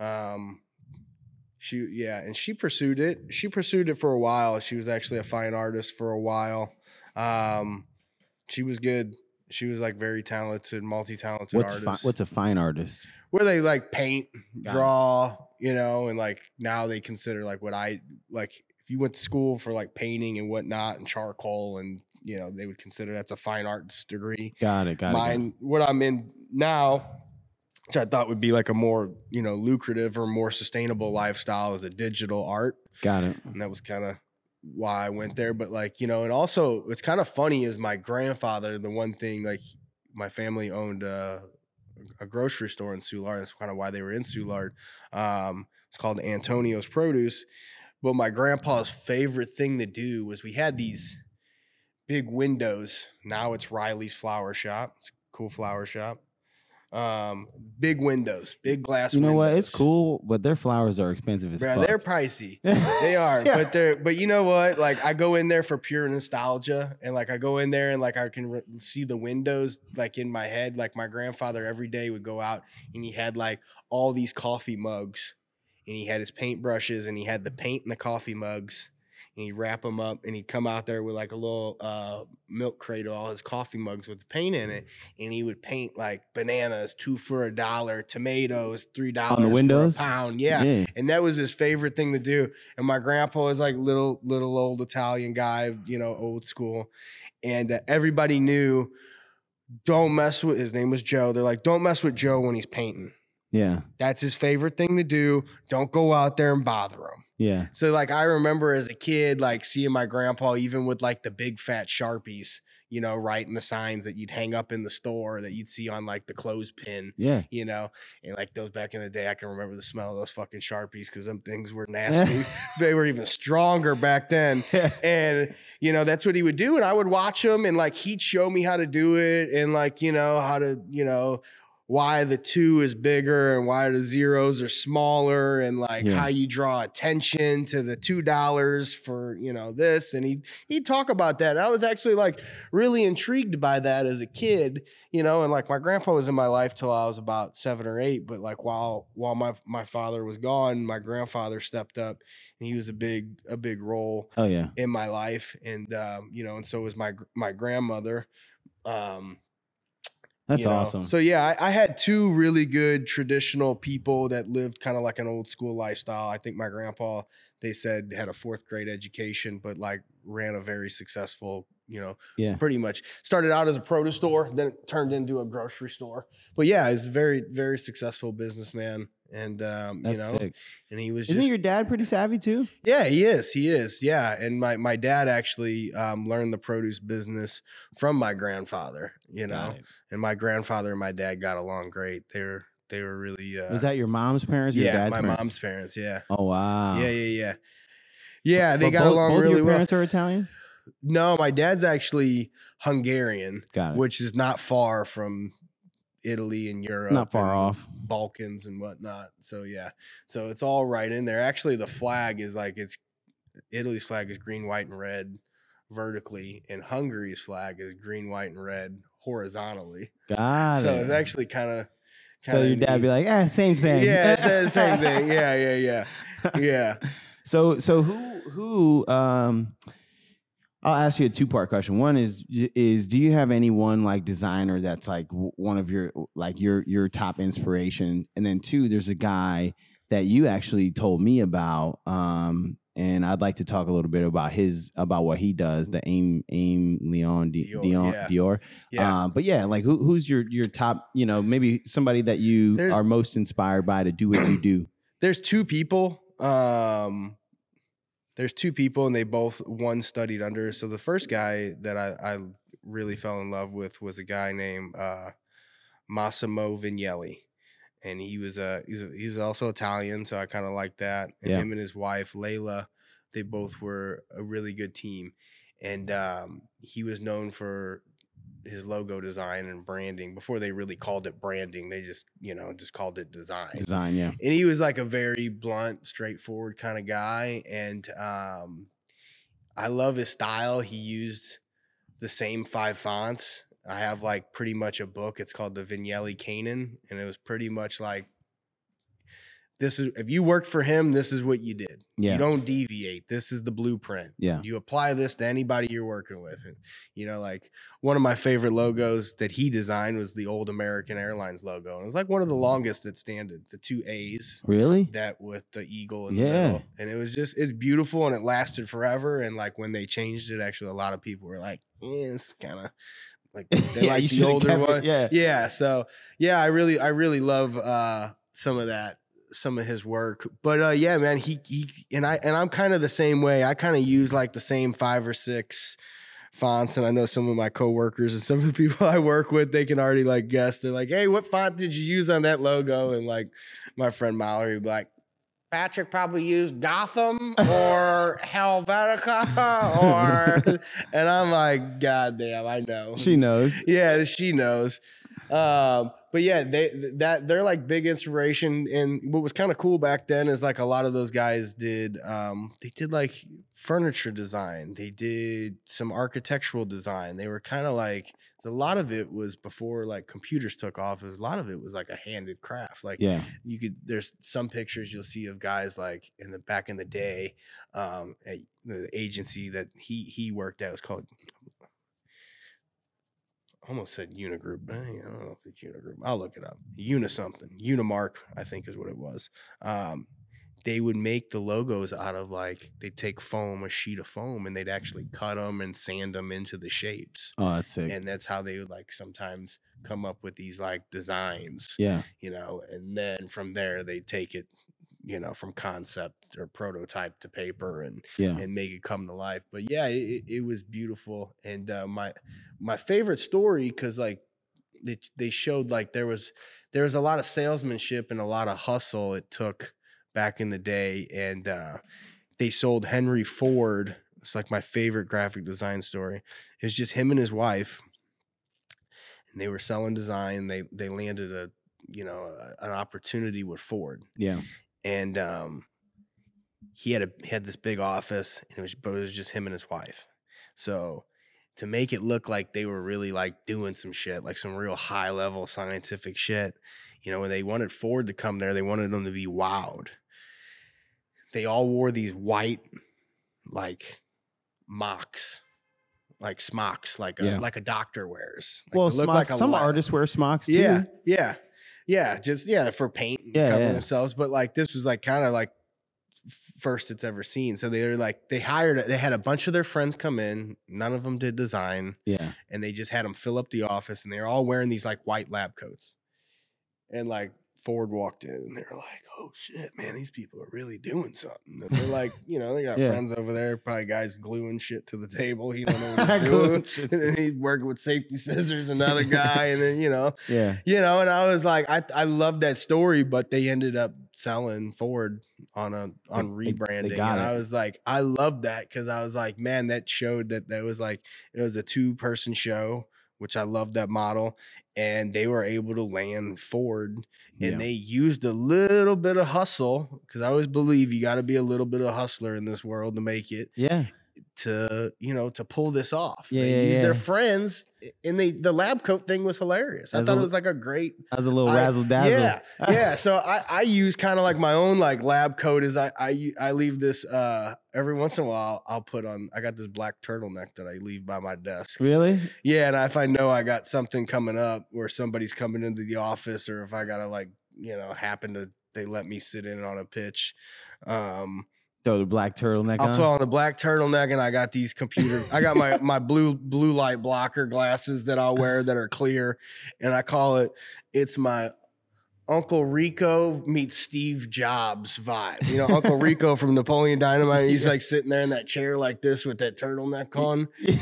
S2: Um, she, yeah, and she pursued it. She pursued it for a while. She was actually a fine artist for a while. Um, she was good. She was like very talented, multi-talented
S1: What's
S2: artist.
S1: fi- what's a fine artist?
S2: where they like paint,
S1: Got it.
S2: draw, you know, and like now they consider like what I like. If you went to school for like painting and whatnot and charcoal, and you know, they would consider that's a fine arts degree.
S1: Got it. Got it. got it.
S2: Mine, what I'm in now, which I thought would be like a more you know lucrative or more sustainable lifestyle, as a digital art,
S1: Got it.
S2: and that was kind of why I went there. But like you know, and also it's kind of funny is my grandfather. The one thing like my family owned uh, a grocery store in Soulard. That's kind of why they were in Soulard. Um, it's called Antonio's Produce. But my grandpa's favorite thing to do was we had these big windows. Now it's Riley's Flower Shop. It's a cool flower shop. Um, big windows, big glass.
S1: You know what? It's cool, but their flowers are expensive as
S2: Bruh,
S1: fuck.
S2: they're pricey. They are,
S1: Yeah.
S2: but they're but you know what? Like I go in there for pure nostalgia, and like I go in there and like I can re- see the windows like in my head. Like my grandfather every day would go out and he had like all these coffee mugs, and he had his paintbrushes and he had the paint in the coffee mugs, and he'd wrap them up and he'd come out there with like a little uh, milk crate of all his coffee mugs with the paint in it and he would paint like bananas two for a dollar tomatoes three dollars
S1: windows?
S2: for a pound yeah. and that was his favorite thing to do and my grandpa was like little little old italian guy you know old school and uh, everybody knew don't mess with his name was joe they're like don't mess with joe when he's painting
S1: Yeah.
S2: that's his favorite thing to do don't go out there and bother him
S1: Yeah.
S2: so like I remember as a kid, like seeing my grandpa even with like the big fat sharpies, you know, writing the signs that you'd hang up in the store that you'd see on like the clothespin,
S1: Yeah.
S2: you know, and like those back in the day, I can remember the smell of those fucking sharpies because them things were nasty. they were even stronger back then, and you know that's what he would do, and I would watch him, and like he'd show me how to do it, and like you know how to you know why the two is bigger and why the zeros are smaller and like
S1: Yeah.
S2: how you draw attention to the two dollars for you know this. And he he'd talk about that. And i was actually like really intrigued by that as a kid you know? And like my grandpa was in my life till i was about seven or eight but like while while my my father was gone my grandfather stepped up and he was a big a big role
S1: Oh yeah.
S2: in my life. And um you know and so was my my grandmother. Um
S1: That's
S2: you know?
S1: awesome.
S2: So yeah, I, I had two really good traditional people that lived kind of like an old school lifestyle. I think my grandpa, they said, had a fourth grade education, but like ran a very successful, you know,
S1: yeah.
S2: pretty much started out as a produce store, then it turned into a grocery store. But yeah, he's a very, very successful businessman. And um,
S1: That's
S2: you know,
S1: sick.
S2: and he was
S1: Isn't
S2: just
S1: your dad pretty savvy too?
S2: yeah, he is. He is. Yeah, and my my dad actually um, learned the produce business from my grandfather. You know, and my grandfather and my dad got along great. They were they were really. Uh,
S1: Was that your mom's parents?
S2: Yeah, my
S1: parents?
S2: mom's parents. Yeah,
S1: Oh wow.
S2: yeah, yeah, yeah. Yeah, they got along
S1: both
S2: really
S1: your
S2: well.
S1: Parents are Italian.
S2: No, my dad's actually Hungarian,
S1: Got it.
S2: which is not far from Italy and Europe.
S1: Not far off.
S2: Balkans and whatnot. So yeah, so it's all right in there. Actually, the flag is like it's Italy's flag is green, white, and red vertically, and Hungary's flag is green, white, and red horizontally.
S1: Got
S2: so
S1: it.
S2: it's actually kind of.
S1: so your dad be like, eh, same, thing.
S2: yeah, it's the same thing. Yeah, yeah, yeah, yeah.
S1: So so who who um I'll ask you a two part question. One is is do you have anyone like designer that's like one of your like your your top inspiration? And then two, there's a guy that you actually told me about um and I'd like to talk a little bit about his about what he does, the aim aim Leon Di-
S2: Dior,
S1: Dion
S2: yeah.
S1: Dior.
S2: Yeah.
S1: Um, but yeah, like who, who's your your top? You know, maybe somebody that you
S2: There's-
S1: are most inspired by to do what you do.
S2: there's two people um there's two people and they both one studied under so the first guy that i i really fell in love with was a guy named uh massimo vignelli and he was a he's a, he's also italian so i kind of like that and
S1: Yeah.
S2: him and his wife layla they both were a really good team and um he was known for his logo design and branding before they really called it branding they just you know just called it design
S1: Design, yeah.
S2: and he was like a very blunt, straightforward kind of guy. And um, I love his style. He used the same five fonts. I have like pretty much a book. It's called the Vignelli Canon, and it was pretty much like this is if you worked for him, this is what you did.
S1: Yeah.
S2: You don't deviate. This is the blueprint.
S1: Yeah.
S2: You apply this to anybody you're working with. And, you know, like one of my favorite logos that he designed was the old American Airlines logo. And it was like one of the longest that standed, the two A's
S1: Really?
S2: that with the eagle in the middle. And it was just it's beautiful and it lasted forever. And like when they changed it, actually a lot of people were like, eh, it's kind of like they
S1: Yeah,
S2: like the older
S1: kept it,
S2: one.
S1: yeah.
S2: Yeah. So yeah, I really I really love uh some of that some of his work. But uh yeah, man, he he and I and I'm kind of the same way. I kind of use like the same five or six fonts and I know some of my coworkers and some of the people I work with they can already like guess. They're like, "Hey, what font did you use on that logo?" And like my friend Mallory would be like Patrick probably used Gotham or Helvetica or and I'm like, God damn, I know.
S1: She knows.
S2: Yeah, she knows. Um, but yeah, they that they're like big inspiration. And what was kind of cool back then is like a lot of those guys did um they did like furniture design. They did some architectural design. They were kind of like a lot of it was before like computers took off. Was, a lot of it was like a handed craft. Like
S1: Yeah.
S2: you could there's some pictures you'll see of guys like in the back in the day um at the agency that he he worked at was called almost said Unigroup. I don't know if it's Unigroup. I'll look it up. Uni something. Unimark, I think is what it was. Um, they would make the logos out of like they'd take foam, a sheet of foam, and they'd actually cut them and sand them into the shapes.
S1: Oh, that's sick.
S2: And that's how they would like sometimes come up with these like designs
S1: yeah.
S2: you know, and then from there they take it, you know, from concept or prototype to paper and
S1: Yeah.
S2: and make it come to life. But yeah, it, it- was beautiful, and uh, my my favorite story because like they they showed like there was there was a lot of salesmanship and a lot of hustle it took back in the day, and uh, they sold Henry Ford. It's like my favorite graphic design story. It was just him and his wife, and they were selling design. They they landed a you know a- an opportunity with Ford,
S1: Yeah.
S2: And um, he had a he had this big office, and it was but it was just him and his wife. So to make it look like they were really like doing some shit, like some real high level scientific shit, you know, when they wanted Ford to come there, they wanted them to be wowed. They all wore these white, like mocks, like smocks, like a
S1: Yeah.
S2: like a doctor wears. Like,
S1: well, smocks,
S2: like
S1: some artists wear smocks too.
S2: Yeah, yeah, yeah. Just yeah, for paint, and
S1: Yeah,
S2: covering
S1: yeah.
S2: themselves. But like this was like kind of like first it's ever seen. So they were like they hired, they had a bunch of their friends come in. None of them did design,
S1: Yeah.
S2: and they just had them fill up the office, and they're all wearing these like white lab coats. And like Ford walked in, and they were like, "Oh shit, man, these people are really doing something." And they're like, you know, they got
S1: Yeah.
S2: friends over there, probably guys gluing shit to the table. He don't know what he's doing.
S1: shit
S2: And then he's working with safety scissors, another guy, and then you know,
S1: Yeah.
S2: you know, and I was like, I I love that story, but they ended up selling Ford on a on
S1: They- they
S2: rebranding,
S1: got
S2: and I was like, I love that because I was like, man, that showed that that was like it was a two person show, which I love that model, and they were able to land Ford, and
S1: Yeah.
S2: they used a little bit of hustle because I always believe you got to be a little bit of hustler in this world to make it
S1: Yeah.
S2: To you know to pull this off.
S1: Yeah,
S2: they
S1: yeah,
S2: used
S1: yeah.
S2: their friends, and they the lab coat thing was hilarious. I thought
S1: a-
S2: it was like a great
S1: That was a little
S2: I-
S1: razzle dazzle.
S2: yeah, yeah. So I I use kind of like my own like lab coat. Is I I I leave this uh every once in a while. I'll put on. I got this black turtleneck that I leave by my desk.
S1: Really?
S2: Yeah, and if I know I got something coming up where somebody's coming into the office, or if I gotta like you know happen to they let me sit in on a pitch. Um,
S1: Throw the black turtleneck
S2: I'll
S1: on.
S2: put on a black turtleneck and I got these computer. I got my my blue blue light blocker glasses that I'll wear that are clear, and I call it. It's my Uncle Rico meets Steve Jobs vibe. You know, Uncle Rico from Napoleon Dynamite. He's
S1: Yeah.
S2: like sitting there in that chair like this with that turtleneck on.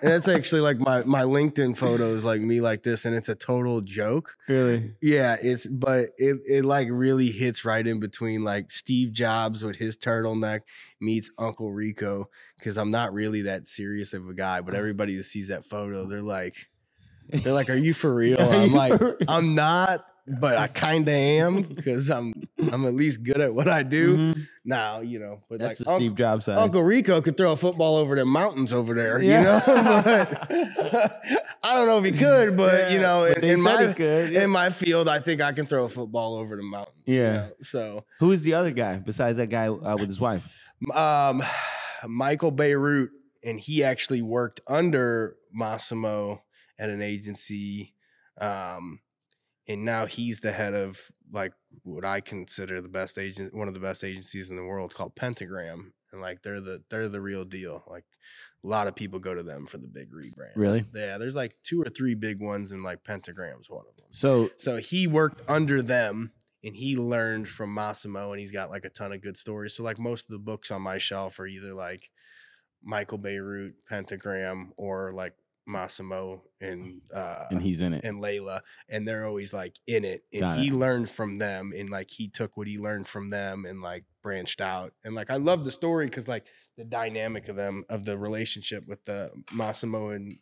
S2: And that's actually like my my LinkedIn photo is like me like this, and it's a total joke.
S1: really?
S2: Yeah, it's but it it like really hits right in between like Steve Jobs with his turtleneck meets Uncle Rico because I'm not really that serious of a guy, but everybody that sees that photo, they're like, they're like, "Are you for real?" I'm like. I'm not, but I kind of am because I'm I'm at least good at what I do
S1: Mhm.
S2: now, you know. But
S1: That's
S2: like
S1: Steve Jobs side.
S2: Uncle Rico could throw a football over the mountains over there,
S1: Yeah.
S2: you know. but I don't know if he could, but you know,
S1: but
S2: in, in my
S1: yeah.
S2: in my field, I think I can throw a football over the mountains. you
S1: Yeah.
S2: know? So,
S1: Who is the other guy besides that guy uh, with his wife?
S2: um, Michael Bierut, and he actually worked under Massimo at an agency, um, and now he's the head of like what I consider the best agent, one of the best agencies in the world, called Pentagram, and like they're the they're the real deal. Like a lot of people go to them for the big rebrands.
S1: Really?
S2: Yeah, there's like two or three big ones, and like Pentagram's one of them.
S1: So
S2: So he worked under them and he learned from Massimo and he's got like a ton of good stories. So like most of the books on my shelf are either like Michael Bierut, Pentagram, or like Massimo and uh
S1: and he's in it.
S2: and Layla, and they're always like in it. And
S1: Got
S2: he
S1: it.
S2: learned from them, and like he took what he learned from them and like branched out. And like I love the story because like the dynamic of them of the relationship with the Massimo and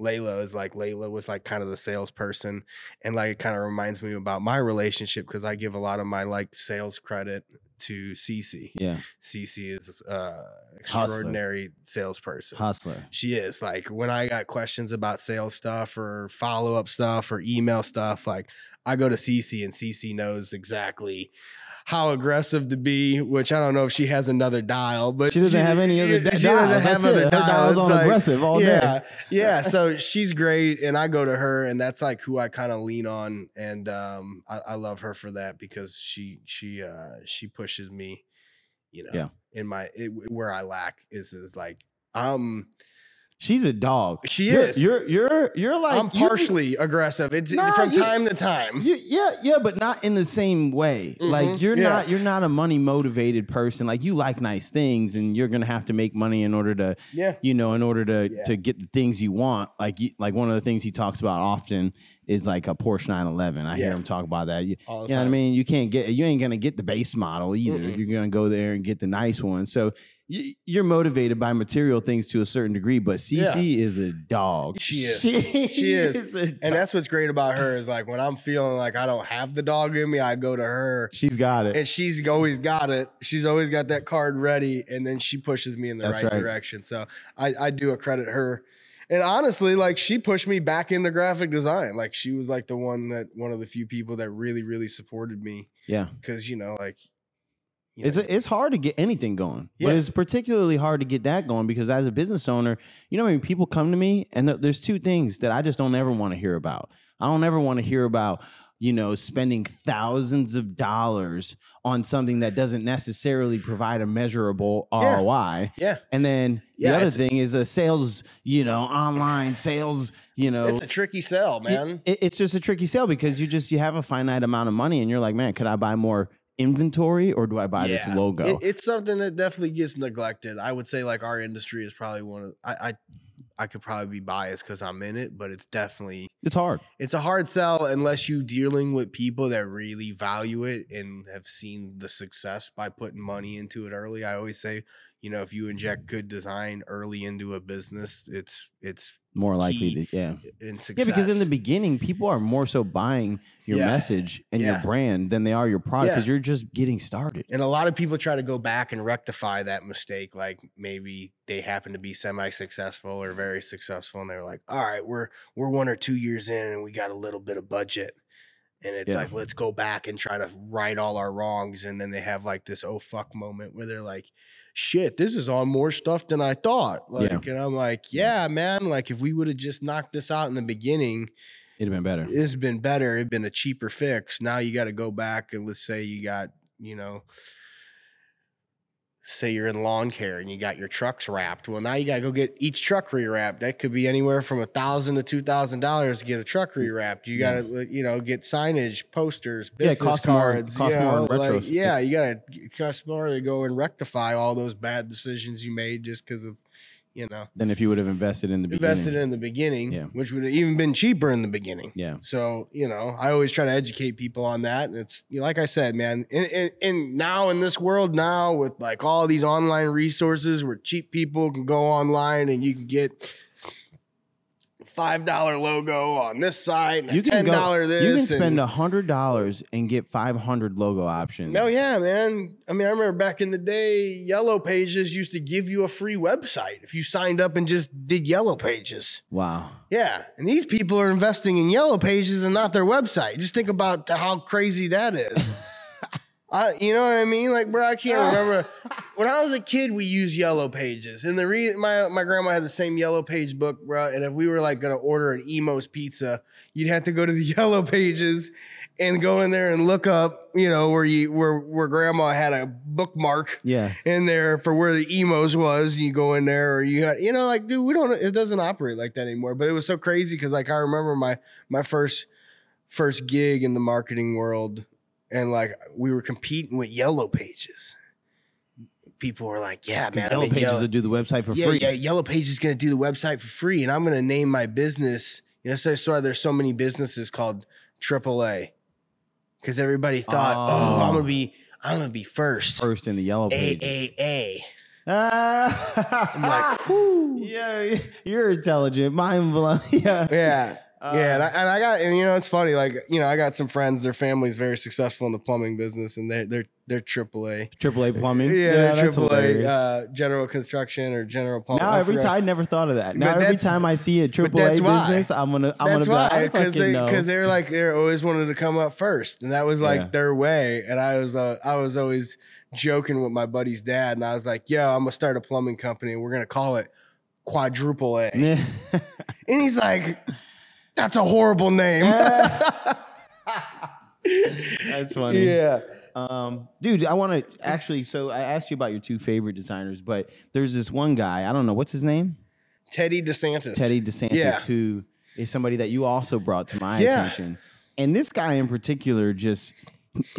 S2: Layla is like Layla was like kind of the salesperson, and like it kind of reminds me about my relationship because I give a lot of my like sales credit to Cece.
S1: Yeah.
S2: Cece is uh extraordinary salesperson.
S1: Hustler.
S2: She is like when I got questions about sales stuff or follow up stuff or email stuff, like I go to Cece and Cece knows exactly how aggressive to be. Which I don't know if she has another dial, but
S1: She doesn't have any other
S2: yeah,
S1: di-
S2: She doesn't
S1: dials.
S2: have
S1: That's
S2: other
S1: it. Her
S2: dials.
S1: dial's
S2: It's
S1: on
S2: like-
S1: aggressive all
S2: yeah,
S1: day.
S2: yeah. So she's great, and I go to her, and that's like who I kind of lean on, and um, I, I love her for that because she she uh she pushes me, you know,
S1: Yeah.
S2: in my it, where I lack is is like um
S1: She's a dog.
S2: She
S1: You're-
S2: is.
S1: You're you're you're like
S2: I'm partially aggressive. It's
S1: Nah,
S2: from
S1: you-
S2: time to time.
S1: You, yeah, yeah, but not in the same way.
S2: Mhm,
S1: Like you're
S2: yeah.
S1: not you're not a money motivated person. Like you like nice things, and you're gonna have to make money in order to
S2: yeah.
S1: you know in order to
S2: Yeah.
S1: to get the things you want. Like you, like one of the things he talks about often is like a Porsche 911. I hear him talk about that. You, you know what I mean? You can't get you ain't gonna get the base model either.
S2: Mm-mm.
S1: You're gonna go there and get the nice one. So you're motivated by material things to a certain degree, but CC is a dog.
S2: She is.
S1: She,
S2: She is.
S1: dog.
S2: And that's what's great about her is like when I'm feeling like I don't have the dog in me, I go to her
S1: she's got it.
S2: and she's always got it. She's always got that card ready, and then she pushes me in the right,
S1: right.
S2: direction. So I, I do accredit her. And honestly, like she pushed me back into graphic design. Like she was like the one that one of the few people that really, really supported me
S1: yeah.
S2: because you know, like you
S1: It's
S2: know,
S1: it's hard to get anything going,
S2: Yeah.
S1: but it's particularly hard to get that going because as a business owner, you know, when people come to me and th- there's two things that I just don't ever want to hear about. I don't ever want to hear about you know spending thousands of dollars on something that doesn't necessarily provide a measurable
S2: Yeah.
S1: ROI.
S2: yeah,
S1: And then the other thing is a sales, you know, online sales, you know,
S2: it's a tricky sell, man.
S1: it- it's just a tricky sale because you just you have a finite amount of money and you're like, man, could I buy more inventory or do I buy this logo?
S2: It- it's something that definitely gets neglected. I would say like our industry is probably one of I I, I could probably be biased because I'm in it, but it's definitely
S1: it's hard.
S2: it's a hard sell unless you dealing with people that really value it and have seen the success by putting money into it early. I always say, you know, if you inject good design early into a business, it's it's
S1: More likely to, yeah.
S2: in
S1: Yeah, because in the beginning, people are more so buying your
S2: Yeah.
S1: message and your brand than they are your product
S2: Yeah.
S1: because you're just getting started.
S2: And a lot of people try to go back and rectify that mistake. Like maybe they happen to be semi-successful or very successful, and they're like, "All right, we're we're one or two years in, and we got a little bit of budget." And it's
S1: Yeah.
S2: like, let's go back and try to right all our wrongs. And then they have like this oh fuck moment where they're like, "Shit, this is on more stuff than I thought." Like,
S1: Yeah.
S2: and I'm like, "Yeah, man. Like, if we would have just knocked this out in the beginning,
S1: It'd have been better.
S2: it's been better. It'd been a cheaper fix. Now you got to go back and let's say you got, you know, say you're in lawn care and you got your trucks wrapped. Well, now you got to go get each truck rewrapped. That could be anywhere from a thousand to two thousand dollars to get a truck mm, rewrapped. You got to, you know, get signage, posters,
S1: Yeah,
S2: business
S1: more-
S2: cards.
S1: costs
S2: you
S1: more
S2: know, like, yeah, you got to cost more to go and rectify all those bad decisions you made just because of, you know,
S1: Than if you would have invested in the
S2: invested
S1: beginning.
S2: in the beginning,
S1: Yeah.
S2: which would have even been cheaper in the beginning.
S1: yeah.
S2: So, you know, I always try to educate people on that. And it's you know, like I said, man, in now in this world now with like all these online resources where cheap people can go online and you can get five dollar logo on this and
S1: You can
S2: ten
S1: go-
S2: dollar this.
S1: You can spend a hundred dollars and get five hundred logo options.
S2: no, yeah, man. I mean, I remember back in the day, Yellow Pages used to give you a free website if you signed up and just did Yellow Pages.
S1: Wow.
S2: Yeah, and these people are investing in yellow pages and not their website. Just think about how crazy that is. I, you know what I mean? Like, bro, I can't remember when I was a kid. We used yellow pages, and the re- my my grandma had the same yellow page book, bro. And if we were like gonna order an Imo's pizza, you'd have to go to the yellow pages and go in there and look up, you know, where you where where grandma had a bookmark
S1: Yeah.
S2: in there for where the Imo's was. And you go in there, or you got, you know, like, dude, we don't. It doesn't operate like that anymore. But it was so crazy because, like, I remember my my first first gig in the marketing world, and like we were competing with Yellow Pages. People were like, "Yeah, man,
S1: Yellow pages
S2: Yellow-
S1: to do the website for
S2: yeah,
S1: free.
S2: yeah, Yellow Pages is going to do the website for free, and I'm going to name my business. You know, so that's why there's so many businesses called AAA because everybody thought, oh,
S1: Oh.
S2: I'm going to be, I'm going to be first.
S1: First in the yellow pages.
S2: AAA.
S1: Ah.
S2: I'm like, whoo.
S1: yeah, you're intelligent, mind blowing. yeah,
S2: Yeah. Yeah, and I,
S1: Uh,
S2: and I got, and you know, it's funny. Like, you know, I got some friends. Their family's very successful in the plumbing business, and they, they're they're AAA.
S1: AAA plumbing.
S2: Yeah,
S1: that's
S2: AAA uh, general construction or general plumbing.
S1: now
S2: I
S1: every
S2: forgot.
S1: time, I never thought of that. Now
S2: But
S1: every time I see a AAA
S2: that's why.
S1: business, I'm gonna, I'm
S2: That's
S1: gonna be
S2: why,
S1: like,
S2: because they
S1: know.
S2: because they're like they always wanted to come up first, and that was like
S1: Yeah.
S2: their way. And I was uh, I was always joking with my buddy's dad, and I was like, "Yo, I'm gonna start a plumbing company, and we're gonna call it Quadruple A." And he's like, "That's a horrible name."
S1: That's funny.
S2: yeah,
S1: Um, dude, I want to actually. So I asked you about your two favorite designers, but there's this one guy. I don't know what's his name.
S2: Teddy DeSantis.
S1: Teddy DeSantis,
S2: Yeah.
S1: who is somebody that you also brought to my
S2: Yeah.
S1: attention. And this guy in particular, just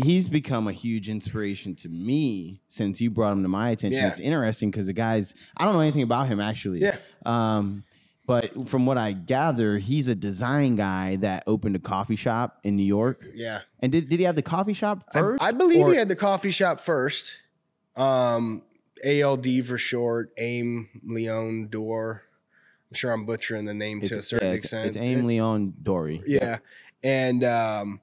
S1: he's become a huge inspiration to me since you brought him to my attention.
S2: Yeah.
S1: It's interesting because the guy's I don't know anything about him actually.
S2: Yeah.
S1: Um, but from what I gather, he's a design guy that opened a coffee shop in New York.
S2: Yeah,
S1: And did, did he have the coffee shop first?
S2: I believe
S1: or-
S2: he had the coffee shop first. Um, ALD for short, Aimé Leon Dore. I'm sure I'm butchering the name to a certain
S1: yeah, it's,
S2: extent.
S1: It's Aimé Leon Dore.
S2: Yeah. And um,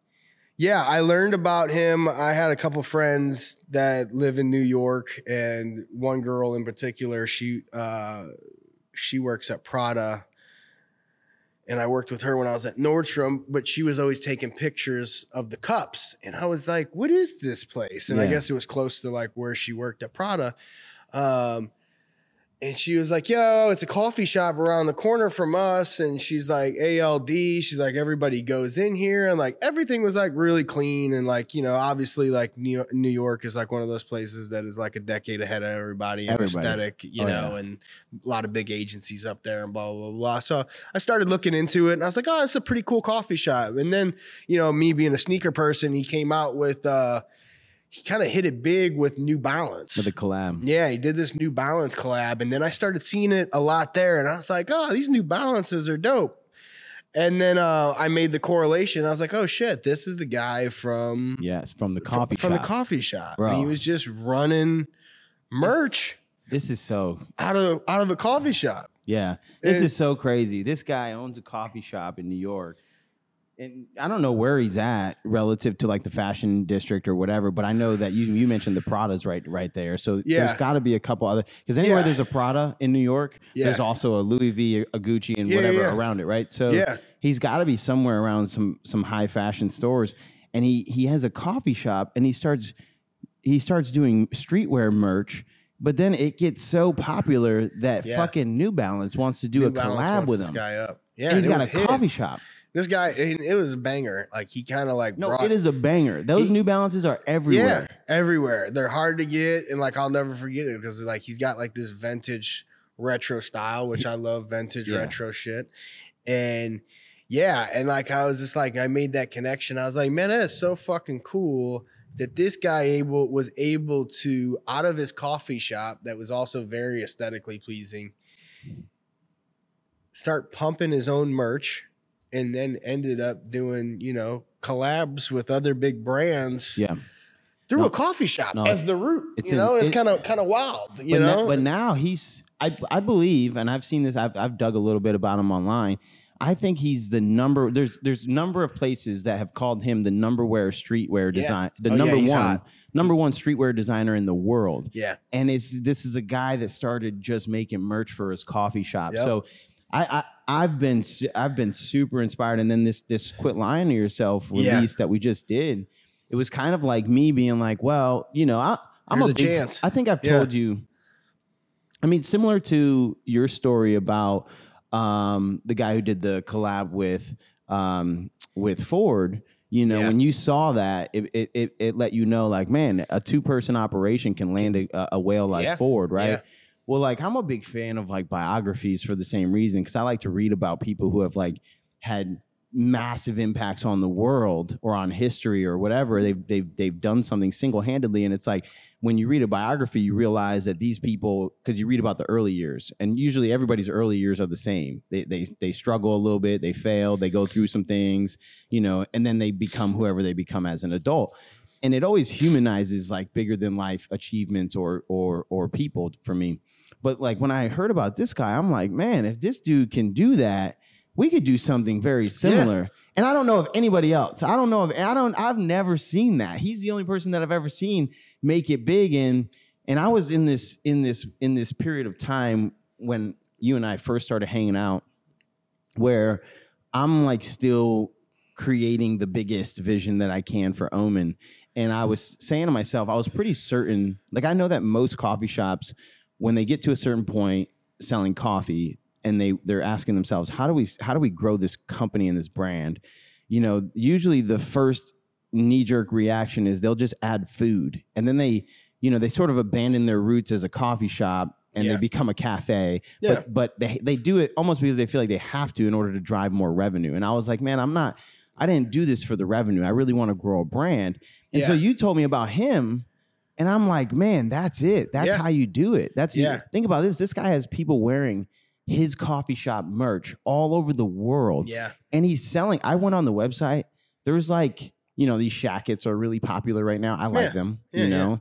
S2: yeah, I learned about him. I had a couple friends that live in New York, and one girl in particular, she uh, she works at Prada. And I worked with her when I was at Nordstrom, but she was always taking pictures of the cups. And I was like, what is this place? And I guess it was close to like where she worked at Prada. Um, and she was like, yo, it's a coffee shop around the corner from us. And she's like, ALD. She's like, everybody goes in here. And like everything was like really clean. And like, you know, obviously, like New New York is like one of those places that is like a decade ahead of everybody and
S1: Everybody.
S2: aesthetic, you
S1: Oh,
S2: know,
S1: yeah.
S2: and a lot of big agencies up there and blah, blah, blah. So I started looking into it and I was like, oh, it's a pretty cool coffee shop. And then, you know, me being a sneaker person, he came out with, uh, he kind of hit it big with New Balance.
S1: With the collab.
S2: Yeah, he did this New Balance collab, and then I started seeing it a lot there, and I was like, "Oh, these New Balances are dope." And then uh, I made the correlation. I was like, "Oh shit, this is the guy from
S1: Yes, from the coffee
S2: from
S1: shop.
S2: the coffee shop.
S1: Bro.
S2: And he was just running merch
S1: this is so
S2: out of out of a coffee shop.
S1: Yeah, this is so crazy. This guy owns a coffee shop in New York, and I don't know where he's at relative to like the fashion district or whatever. But I know that you you mentioned the Prada's right right there. So
S2: Yeah.
S1: there's got to be a couple other because anywhere
S2: Yeah.
S1: there's a Prada in New York, there's also a Louis V, a Gucci, and
S2: Yeah,
S1: whatever
S2: yeah.
S1: around it, right? So
S2: Yeah.
S1: he's got to be somewhere around some some high fashion stores, and he he has a coffee shop, and he starts he starts doing streetwear merch. But then it gets so popular that
S2: Yeah.
S1: fucking New Balance wants to do
S2: New
S1: a collab with him.
S2: guy up. Yeah,
S1: he's got a
S2: hit.
S1: coffee shop.
S2: This guy, it was a banger. Like he kind of like
S1: No,
S2: brought,
S1: it is a banger. Those
S2: He-
S1: New Balances are everywhere.
S2: Yeah, everywhere. They're hard to get, and like I'll never forget it because like he's got like this vintage retro style, which I love vintage
S1: Yeah.
S2: retro shit. And yeah, and like I was just like I made that connection. I was like, man, that is so fucking cool that this guy able was able to out of his coffee shop that was also very aesthetically pleasing start pumping his own merch and then ended up doing you know collabs with other big brands
S1: Yeah.
S2: through
S1: No.
S2: a coffee shop
S1: No,
S2: as the root.
S1: it's
S2: you know,
S1: in-
S2: it's kind of kind of wild. You
S1: but,
S2: know,
S1: na- but now he's I I believe, and I've seen this, I've I've dug a little bit about him online. I think he's the number there's there's number of places that have called him the number wear streetwear
S2: Yeah.
S1: design the
S2: Oh,
S1: number
S2: he's
S1: one
S2: hot.
S1: number one streetwear designer in the world.
S2: yeah,
S1: and it's this is a guy that started just making merch for his coffee shop.
S2: Yep.
S1: So I, I I've been I've been super inspired, and then this this quit lying to yourself
S2: Yeah.
S1: release that we just did. It was kind of like me being like, well, you know, I, I'm
S2: Here's
S1: a
S2: a
S1: big-
S2: chance.
S1: I think I've
S2: Yeah.
S1: told you. I mean, similar to your story about um, the guy who did the collab with um, with Ford. You know,
S2: Yeah.
S1: when you saw that, it, it it it let you know, like, man, a two person operation can land a, a whale like
S2: Yeah.
S1: Ford, right? Well, like I'm a big fan of like biographies for the same reason because I like to read about people who have like had massive impacts on the world or on history or whatever. They've they've they've done something single handedly, and it's like when you read a biography, you realize that these people because you read about the early years, and usually everybody's early years are the same. They they they struggle a little bit, they fail, they go through some things, you know, and then they become whoever they become as an adult. and it always humanizes like bigger than life achievements or or or people for me. But like when I heard about this guy, I'm like, man, if this dude can do that, we could do something very similar. And I don't know of anybody else. I don't know if I don't. I've never seen that. He's the only person that I've ever seen make it big. And and I was in this in this in this period of time when you and I first started hanging out, where I'm like still creating the biggest vision that I can for Omen. And I was saying to myself, I was pretty certain, like I know that most coffee shops, when they get to a certain point selling coffee, and they they're asking themselves, how do we how do we grow this company and this brand? You know, usually the first knee jerk reaction is they'll just add food, and then they you know they sort of abandon their roots as a coffee shop and
S2: Yeah.
S1: they become a cafe.
S2: Yeah.
S1: But but they they do it almost because they feel like they have to in order to drive more revenue. And I was like, man, I'm not. I didn't do this for the revenue. I really want to grow a brand. And so you told me about him, and I'm like, man, that's it. That's
S2: Yeah.
S1: how you do it. That's
S2: Yeah.
S1: Think about this. This guy has people wearing his coffee shop merch all over the world,
S2: Yeah.
S1: and he's selling. I went on the website. There's like, you know, these shackets are really popular right now. I like
S2: Yeah.
S1: them.
S2: Yeah,
S1: you know,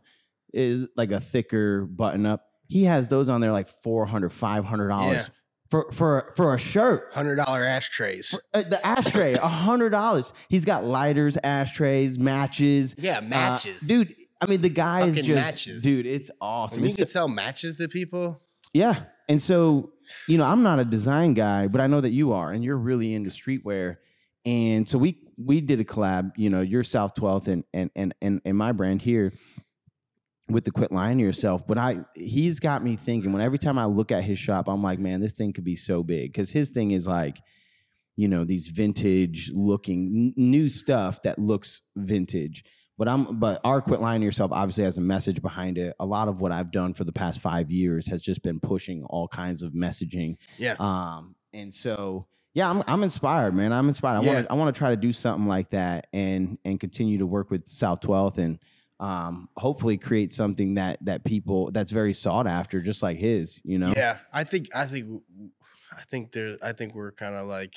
S1: is like a thicker button up. He has those on there like 400 500 dollars
S2: Yeah.
S1: for for for a shirt.
S2: Hundred dollar ashtrays.
S1: Uh, the ashtray, a hundred dollars. He's got lighters, ashtrays, matches,
S2: Yeah,
S1: uh,
S2: matches,
S1: dude. I mean, the guy is just,
S2: matches.
S1: dude. It's awesome.
S2: You can sell matches to people.
S1: yeah. And so, you know, I'm not a design guy, but I know that you are, and you're really into streetwear. And so we we did a collab, you know, your South 12th and and and and, and my brand here with the quit lying to yourself. But I he's got me thinking when every time I look at his shop, I'm like, man, this thing could be so big. Cause his thing is like, you know, these vintage looking n- new stuff that looks vintage. But I'm but our quit lying to yourself obviously has a message behind it. A lot of what I've done for the past five years has just been pushing all kinds of messaging.
S2: Yeah.
S1: Um, and so yeah, I'm I'm inspired, man. I'm inspired. I
S2: Yeah.
S1: want to I want to try to do something like that and and continue to work with South 12th and um hopefully create something that that people that's very sought after, just like his, you know?
S2: Yeah, I think I think I think there I think we're kind of like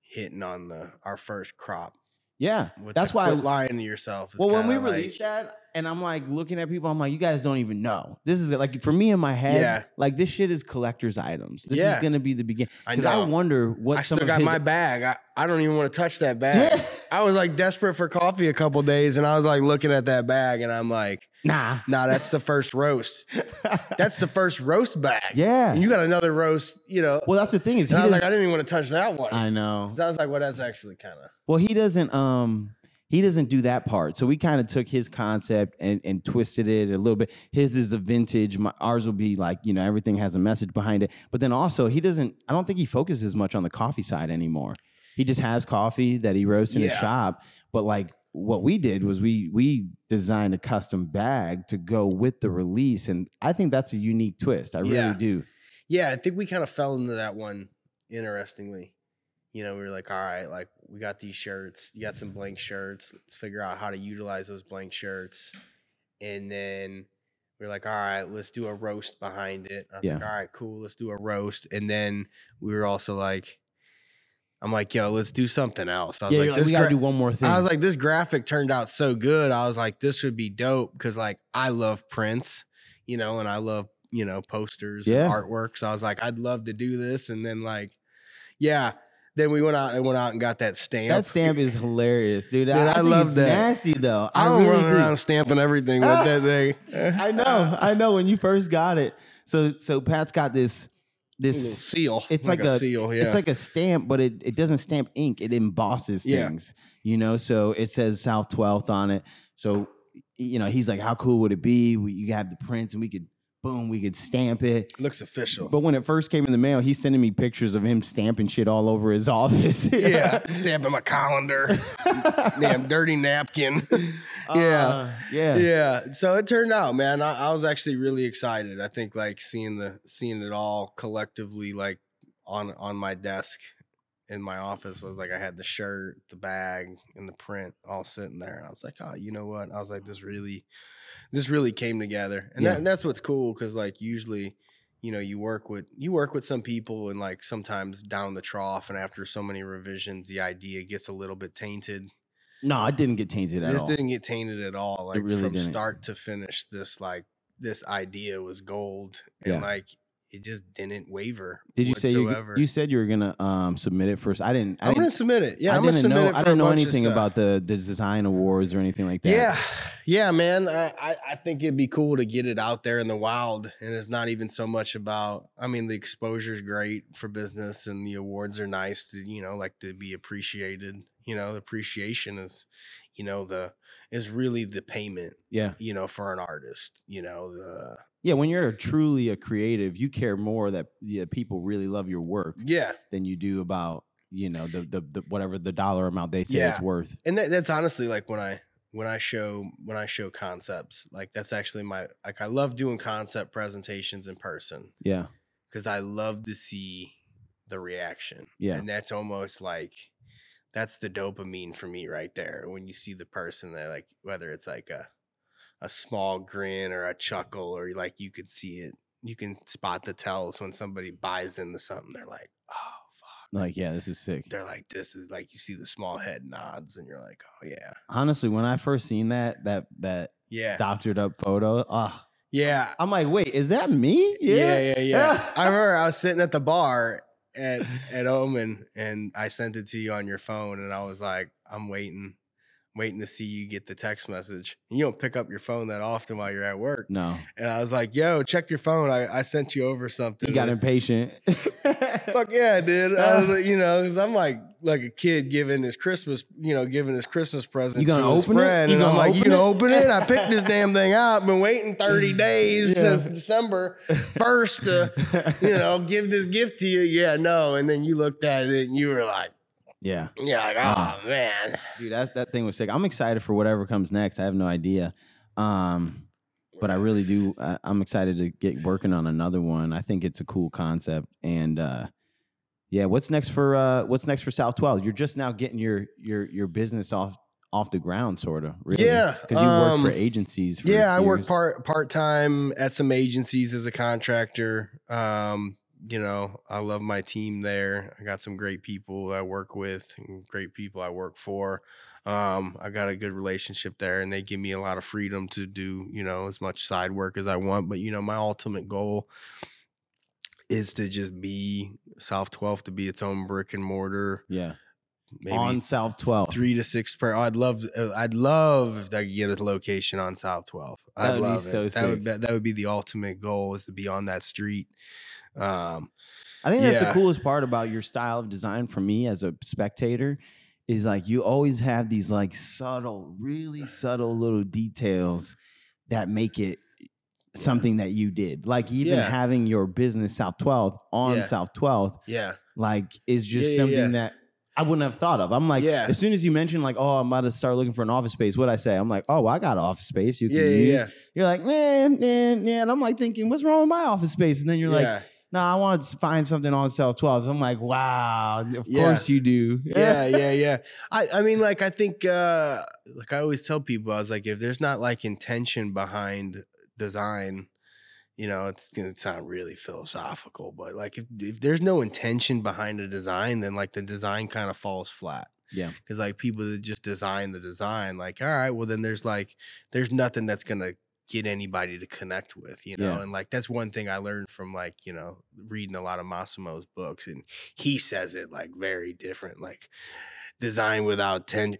S2: hitting on the our first crop.
S1: Yeah. That's why
S2: quit lying to yourself.
S1: Well, when we
S2: kinda
S1: released that, and I'm like looking at people, I'm like, you guys don't even know. This is like for me in my head,
S2: Yeah.
S1: like this shit is collector's items. This
S2: Yeah.
S1: is gonna be the beginning.
S2: I
S1: Because I,
S2: know.
S1: wonder what
S2: I
S1: some
S2: still
S1: of
S2: got
S1: his,
S2: my bag. I, I don't even want to touch that bag. I was like desperate for coffee a couple days, and I was like looking at that bag, and I'm like,
S1: nah.
S2: nah, that's the first roast. That's the first roast bag.
S1: yeah.
S2: And you got another roast, you know.
S1: well, that's the thing is he
S2: and I was like, I didn't even want to touch that one.
S1: I know.
S2: So I was like, well, that's actually kind of
S1: Well, he doesn't um he doesn't do that part. So we kind of took his concept and and twisted it a little bit. His is the vintage. My, ours will be like, you know, everything has a message behind it. But then also he doesn't I don't think he focuses much on the coffee side anymore. He just has coffee that he roasts in his shop. But like what we did was we we designed a custom bag to go with the release. And I think that's a unique twist. I really
S2: Yeah.
S1: do.
S2: Yeah, I think we kind of fell into that one interestingly. You know, we were like, all right, like we got these shirts, you got some blank shirts. Let's figure out how to utilize those blank shirts. And then we are like, all right, let's do a roast behind it. I was like,
S1: Yeah.
S2: all right, cool, let's do a roast. And then we were also like, I'm like, yo, let's do something else. I was
S1: Yeah,
S2: like,
S1: like,
S2: this
S1: we gotta
S2: gra-
S1: do one more thing.
S2: I was like, this graphic turned out so good. I was like, this would be dope because like I love prints, you know, and I love, you know, posters
S1: Yeah.
S2: and artwork. So I was like, I'd love to do this. And then like, yeah. Then we went out and went out and got that stamp.
S1: that stamp is hilarious, dude.
S2: Dude,
S1: I,
S2: I love
S1: it's
S2: that.
S1: nasty though. I
S2: I'm
S1: really
S2: running
S1: do.
S2: around stamping everything with that thing.
S1: I know, I know. When you first got it, so so Pat's got this This.
S2: seal.
S1: It's like, a,
S2: seal. Yeah.
S1: It's like a stamp, but it, it doesn't stamp ink. It embosses
S2: Yeah.
S1: things. You know, so it says South 12th on it. So you know, he's like, how cool would it be? We, you have the prints, and we could boom, we could stamp it.
S2: looks official.
S1: But when it first came in the mail, he's sending me pictures of him stamping shit all over his office.
S2: yeah. Stamping my colander. Damn dirty napkin. yeah.
S1: Uh, yeah.
S2: yeah so it turned out man I, I was actually really excited i think like seeing the seeing it all collectively like on on my desk in my office I was like i had the shirt the bag and the print all sitting there and i was like oh you know what i was like this really this really came together and,
S1: Yeah.
S2: that, and that's what's cool because like usually you know you work with you work with some people and like sometimes down the trough and after so many revisions the idea gets a little bit tainted
S1: No, it didn't get tainted at
S2: this
S1: all.
S2: This didn't get tainted at all. Like
S1: really
S2: from
S1: didn't.
S2: start to finish, this like this idea was gold, and
S1: Yeah.
S2: like it just didn't waver.
S1: Did you say you,
S2: whatsoever.
S1: you said you were gonna um, submit it first? I didn't. I
S2: I'm
S1: didn't,
S2: gonna submit it. Yeah,
S1: I
S2: I'm gonna
S1: didn't
S2: submit
S1: know.
S2: it. For
S1: I didn't know anything about the, the design awards or anything like that.
S2: Yeah, yeah, man. I, I think it'd be cool to get it out there in the wild, and it's not even so much about. I mean, the exposure is great for business, and the awards are nice to you know like to be appreciated. You know, the appreciation is, you know, the is really the payment.
S1: yeah,
S2: You know, for an artist. You know, the
S1: yeah. When you're truly a creative, you care more that yeah, people really love your work
S2: yeah,
S1: than you do about you know the the, the whatever the dollar amount they say it's worth.
S2: and that, that's honestly like when I when I show when I show concepts, like that's actually my like I love doing concept presentations in person.
S1: Yeah,
S2: because I love to see the reaction.
S1: Yeah.
S2: And that's almost like that's the dopamine for me right there. When you see the person that like whether it's like a a small grin or a chuckle or like you could see it, you can spot the tells when somebody buys into something. They're like, oh fuck.
S1: like yeah, this is sick.
S2: They're like, this is like you see the small head nods and you're like, oh yeah.
S1: Honestly, when I first seen that that that
S2: Yeah.
S1: doctored up photo, ah,
S2: Yeah.
S1: I'm like, wait, is that me?
S2: Yeah, yeah, yeah. I remember I was sitting at the bar at at Omen and I sent it to you on your phone and I was like, I'm waiting, waiting to see you get the text message. And you don't pick up your phone that often while you're at work.
S1: No,
S2: And I was like, yo, check your phone. I, I sent you over something.
S1: You got
S2: And-
S1: impatient.
S2: Fuck yeah, dude. I was like, you know, because I'm like like a kid giving his Christmas, you know, giving his Christmas present
S1: You gonna
S2: to his
S1: open it? You
S2: and I'm like, you
S1: open
S2: gonna open it? I picked this damn thing out. Been waiting 30 days
S1: Yeah.
S2: since December first to, you know, give this gift to you. Yeah, no. And then you looked at it and you were like,
S1: yeah.
S2: yeah, like,
S1: Uh-huh.
S2: oh man.
S1: Dude, that that thing was sick. I'm excited for whatever comes next. I have no idea, um, but I really do. I, I'm excited to get working on another one. I think it's a cool concept, and uh, yeah, what's next for uh, what's next for South 12? You're just now getting your your your business off off the ground, sort of. Really.
S2: Yeah,
S1: because you work for
S2: um,
S1: agencies. For
S2: yeah, I work part part time at some agencies as a contractor. Um, you know, I love my team there. I got some great people I work with, and great people I work for. Um, I got a good relationship there, and they give me a lot of freedom to do, you know, as much side work as I want. But you know, my ultimate goal is to just be South 12 to be its own brick and mortar.
S1: Yeah,
S2: Maybe
S1: on South 12.
S2: three to six per. I'd love, uh, I'd love if I could get a location on South 12. I'd
S1: would be
S2: love
S1: so
S2: it. That would that would be the ultimate goal is to be on that street. Um,
S1: I think that's
S2: Yeah.
S1: the coolest part about your style of design for me as a spectator is like you always have these like subtle, really subtle little details that make it something that you did. Like even
S2: Yeah.
S1: having your business South 12th on
S2: Yeah.
S1: South 12th
S2: yeah,
S1: like is just something that I wouldn't have thought of. I'm like,
S2: Yeah.
S1: as soon as you mentioned like, oh, I'm about to start looking for an office space, what I say? I'm like, oh, well, I got an office space you can
S2: yeah, yeah,
S1: use. You're like, man, man, man. I'm like thinking, what's wrong with my office space? And then you're like. No, I wanted to find something on South 12. So I'm like, wow, of
S2: Yeah.
S1: course you do.
S2: yeah, yeah, yeah. I, I mean, like, I think, uh, like I always tell people, I was like, if there's not like intention behind design, you know, it's gonna sound really philosophical, but like, if if there's no intention behind a design, then like the design kind of falls flat.
S1: Yeah.
S2: because like people that just design the design, like, all right, well, then there's like, there's nothing that's gonna get anybody to connect with, you know,
S1: Yeah.
S2: and like that's one thing I learned from like you know reading a lot of Massimo's books, and he says it like very different, like design without ten,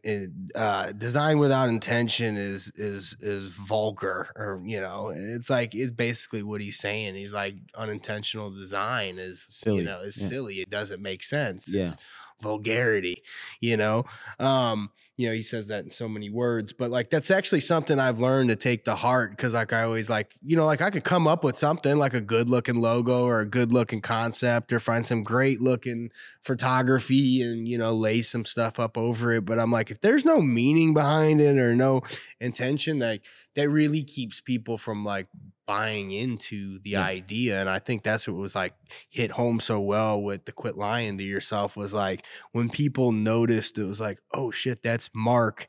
S2: uh, design without intention is is is vulgar, or you know, it's like it's basically what he's saying. He's like unintentional design is
S1: Silly,
S2: you know is
S1: yeah.
S2: silly. It doesn't make sense.
S1: Yeah.
S2: It's vulgarity, you know. Um, you know, he says that in so many words, but like that's actually something I've learned to take to heart because like I always like, you know, like I could come up with something like a good looking logo or a good looking concept or find some great looking photography and you know, lay some stuff up over it. But I'm like, if there's no meaning behind it or no intention, like that really keeps people from like buying into the
S1: Yeah.
S2: idea. And I think that's what was like hit home so well with the quit lying to yourself was like when people noticed it was like, oh shit, that's Mark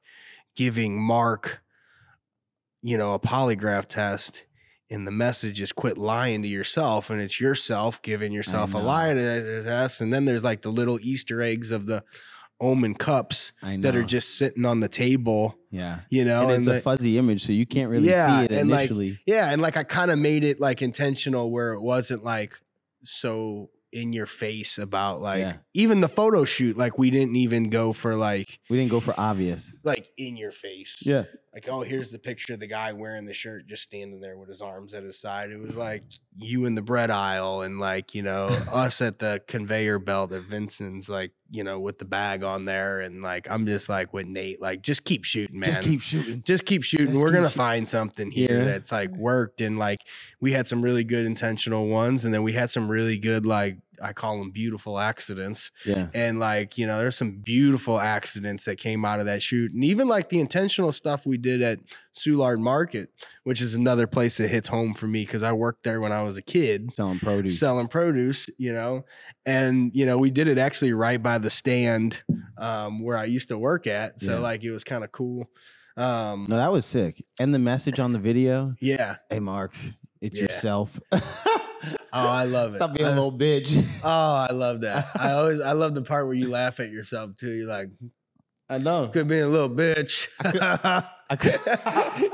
S2: giving Mark, you know, a polygraph test. And the message is quit lying to yourself, and it's yourself giving yourself a lie to that test. And then there's like the little Easter eggs of the omen cups that are just sitting on the table,
S1: yeah.
S2: you know,
S1: and it's
S2: and
S1: a
S2: the-
S1: fuzzy image, so you can't really
S2: Yeah,
S1: see it
S2: and, like,
S1: initially.
S2: yeah, and like I kind of made it like intentional where it wasn't like so in your face about like
S1: Yeah.
S2: even the photo shoot like we didn't even go for like
S1: we didn't go for obvious.
S2: like in your face
S1: Yeah.
S2: Like oh here's the picture of the guy wearing the shirt just standing there with his arms at his side it was like you in the bread aisle and like you know us at the conveyor belt at vincent's like you know with the bag on there and like i'm just like with nate like just keep shooting man
S1: Just keep shooting.
S2: just keep shooting.
S1: Just
S2: We're gonna find something here
S1: Yeah.
S2: that's like worked, and like we had some really good intentional ones, and then we had some really good like I call them beautiful accidents,
S1: Yeah.
S2: and like you know there's some beautiful accidents that came out of that shoot, and even like the intentional stuff we did at Soulard Market, which is another place that hits home for me because I worked there when I was a kid
S1: Selling produce.
S2: selling produce, you know, and you know we did it actually right by the stand um, where I used to work at, so
S1: Yeah.
S2: like it was kind of cool. Um,
S1: no, that was sick. And the message on the video,
S2: yeah.
S1: hey Mark, it's
S2: Yeah.
S1: yourself.
S2: Oh, I love it.
S1: Stop being a
S2: I-
S1: little bitch.
S2: Oh, I love that. I always I love the part where you laugh at yourself too. You're like,
S1: I know.
S2: could be a little bitch.
S1: I could,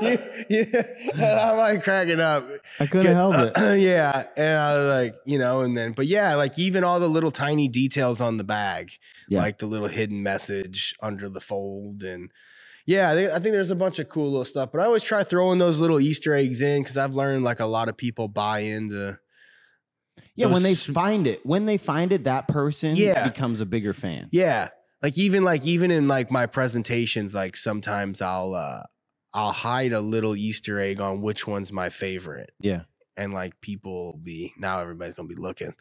S2: you, you, and I'm like cracking up.
S1: I couldn't help it.
S2: yeah. And I was like, you know, and then, but yeah, like even all the little tiny details on the bag,
S1: Yeah.
S2: like the little hidden message under the fold. And yeah, I think, I think there's a bunch of cool little stuff, but I always try throwing those little Easter eggs in because I've learned like a lot of people buy into.
S1: Yeah, when they
S2: those-
S1: find it, when they find it, that person
S2: Yeah.
S1: becomes a bigger fan.
S2: Yeah. Like even like even in like my presentations, like sometimes I'll uh I'll hide a little Easter egg on which one's my favorite.
S1: Yeah.
S2: And like people will be now everybody's gonna be looking.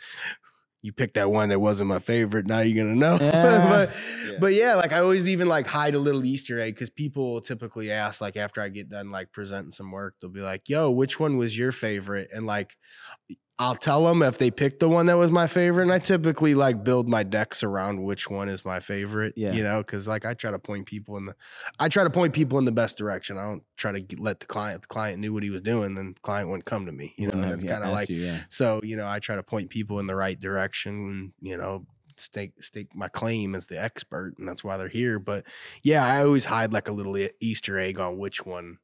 S2: You picked that one that wasn't my favorite. Now you're gonna know.
S1: Yeah.
S2: but
S1: Yeah.
S2: but yeah, like I always even like hide a little Easter egg because people will typically ask like after I get done like presenting some work, they'll be like, "Yo, which one was your favorite?" And like I'll tell them if they pick the one that was my favorite, and I typically like build my decks around which one is my favorite.
S1: Yeah.
S2: you know, because like I try to point people in the, I try to point people in the best direction. I don't try to get, let the client. The client knew what he was doing, then the client wouldn't come to me. You know,
S1: have-
S2: it's
S1: yeah,
S2: kind of like
S1: you, yeah.
S2: so, you know, I try to point people in the right direction and, you know, stake stake my claim as the expert, and that's why they're here. But yeah, I always hide like a little Easter egg on which one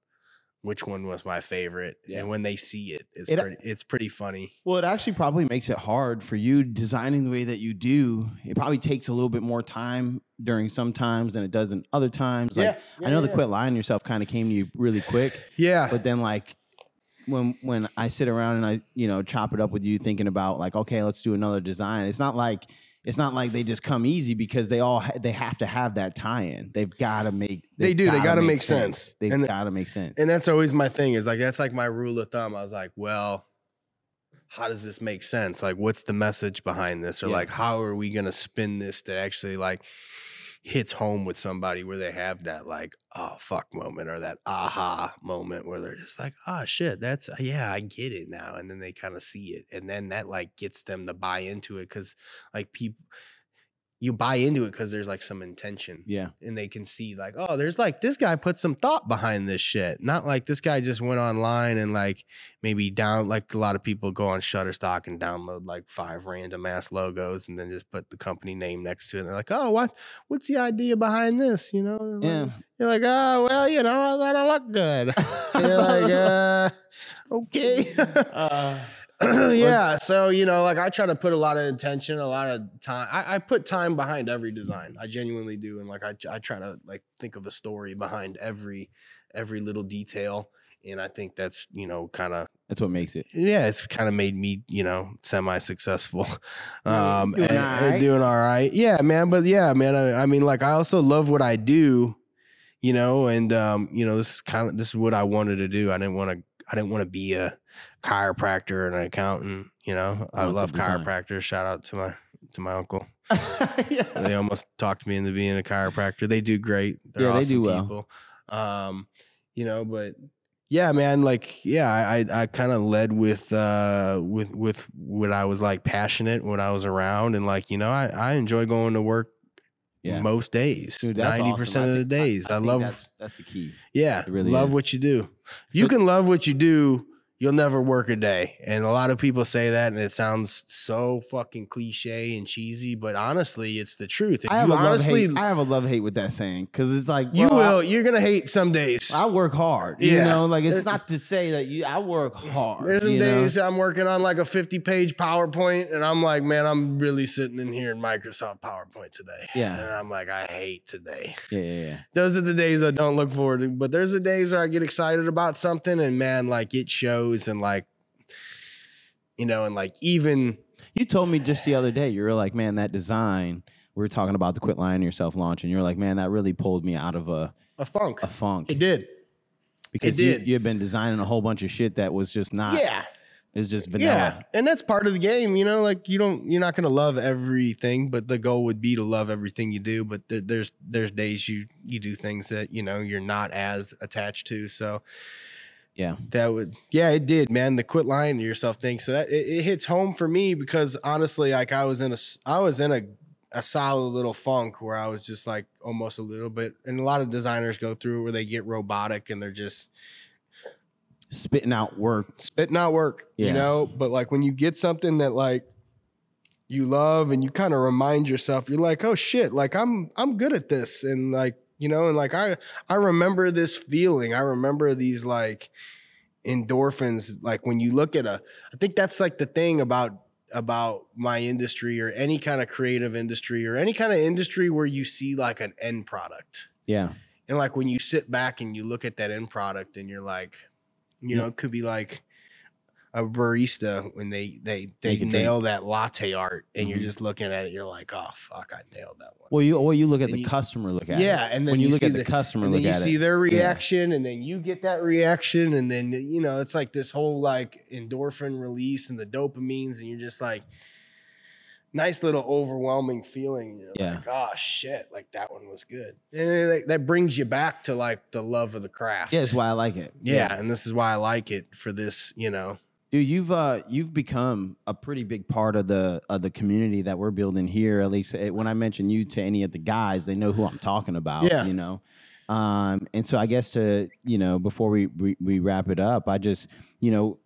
S2: which one was my favorite.
S1: Yeah.
S2: And when they see it, it's
S1: It-
S2: pretty it's pretty funny.
S1: Well, it actually probably makes it hard for you designing the way that you do. It probably takes a little bit more time during some times than it does in other times. Like I know the quit lying yourself kind of came to you really quick,
S2: Yeah.
S1: but then like when when I sit around and I you know chop it up with you thinking about like okay let's do another design. It's not like it's not like they just come easy because they all ha- they have to have that tie-in. They've got to make
S2: They do. They
S1: gotta
S2: gotta make sense.
S1: They've
S2: And-
S1: got to make sense.
S2: and that's always my thing is like that's like my rule of thumb. I was like, well, how does this make sense? Like, what's the message behind this? Or
S1: Yeah.
S2: like, how are we gonna spin this to actually like hits home with somebody where they have that like oh fuck moment or that aha moment where they're just like oh shit that's uh, yeah I get it now and then they kind of see it and then that like gets them to buy into it because like people you buy into it because there's like some intention
S1: yeah.
S2: and they can see like, oh, there's like this guy put some thought behind this shit. Not like this guy just went online and like maybe down like a lot of people go on Shutterstock and download like five random ass logos and then just put the company name next to it. And they're like, oh, what what's the idea behind this? You know?
S1: Yeah.
S2: like- You're like, oh, well, you know, I I look good. You're like, uh, okay.
S1: Uh,
S2: yeah. So, you know, like I try to put a lot of intention, a lot of time. I, I put time behind every design. I genuinely do. And like I, I try to like think of a story behind every every little detail. And I think that's, you know, kind of
S1: that's what makes it.
S2: yeah, it's kind of made me, you know, semi successful. Um
S1: doing
S2: and-
S1: all
S2: and doing all right. Yeah, man. But yeah, man, I, I mean, like I also love what I do, you know, and um, you know, this is kind of this is what I wanted to do. I didn't want to I didn't want to be a chiropractor and an accountant, you know. I love chiropractors. Shout out to my to my uncle.
S1: yeah.
S2: They almost talked me into being a chiropractor. They do great. They're
S1: Yeah, they do well.
S2: people. Um, you know, but yeah, man, like yeah, I I, I kind of led with uh with with what I was like passionate when I was around and like, you know, I I enjoy going to work
S1: Yeah.
S2: most days. Ninety percent
S1: I
S2: of the days. I,
S1: think
S2: love
S1: that's, that's the key.
S2: yeah,
S1: really
S2: love
S1: is.
S2: what you do. If you can love what you do, you'll never work a day. And a lot of people say that, and it sounds so fucking cliche and cheesy, but honestly, it's the truth. If
S1: I have
S2: honestly,
S1: love hate. I have a love hate with that saying because it's like
S2: you
S1: bro, I-
S2: will, you're gonna hate some days.
S1: I, work hard. You
S2: Yeah.
S1: know, like it's
S2: There-
S1: not to say that you. I work hard.
S2: There's some
S1: you know?
S2: days I'm working on like a 50 page PowerPoint, and I'm like, man, I'm really sitting in here in Microsoft PowerPoint today.
S1: Yeah.
S2: And I'm like, I hate today.
S1: Yeah, yeah, yeah.
S2: Those are the days I don't look forward to, but there's the days where I get excited about something, and man, like it shows, and like, you know, and like even
S1: You told me just the other day. You were like, man, that design. We were talking about the quit lying to yourself launch, and you were like, man, that really pulled me out of a,
S2: a funk.
S1: a funk
S2: It did.
S1: because
S2: did.
S1: You, you had been designing a whole bunch of shit that was just not.
S2: yeah.
S1: it's just vanilla.
S2: Yeah, and that's part of the game, you know. Like you don't, you're not gonna love everything, but the goal would be to love everything you do. But there, there's there's days you you do things that you know you're not as attached to. So
S1: Yeah.
S2: that would, yeah, it did, man. The quit lying to yourself thing. So that it, it hits home for me because honestly, like I was in a, I was in a a solid little funk where I was just like almost a little bit, and a lot of designers go through where they get robotic and they're just
S1: spitting out work.
S2: spitting out work,
S1: Yeah.
S2: you know. But like when you get something that like you love and you kind of remind yourself, you're like, oh shit, like I'm I'm good at this, and like you know, and like I I remember this feeling. I remember these like endorphins. Like when you look at a, I think that's like the thing about about my industry or any kind of creative industry or any kind of industry where you see like an end product.
S1: Yeah.
S2: And like when you sit back and you look at that end product and you're like, you know, it could be like a barista when they they they
S1: Make
S2: nail that latte art and you're
S1: Mhm.
S2: just looking at it, you're like, oh fuck, I nailed that one.
S1: Well, you well you look at
S2: And
S1: the
S2: you-
S1: customer look at
S2: yeah,
S1: it.
S2: and then
S1: when you, look
S2: see
S1: at the, customer
S2: and
S1: look
S2: then you see
S1: it.
S2: their reaction, and then you get that reaction, and then you know it's like this whole like endorphin release and the dopamines, and you're just like, nice little overwhelming feeling. You're
S1: Yeah.
S2: like, oh shit, like that one was good, and then that, that brings you back to like the love of the craft.
S1: Yeah, that's why I like it.
S2: yeah, and this is why I like it for this. You know,
S1: Dude, you've uh you've become a pretty big part of the of the community that we're building here. At least eh, when I mention you to any of the guys, they know who I'm talking about.
S2: Yeah.
S1: you know. Um, and so I guess to you know before we, we we wrap it up, I just you know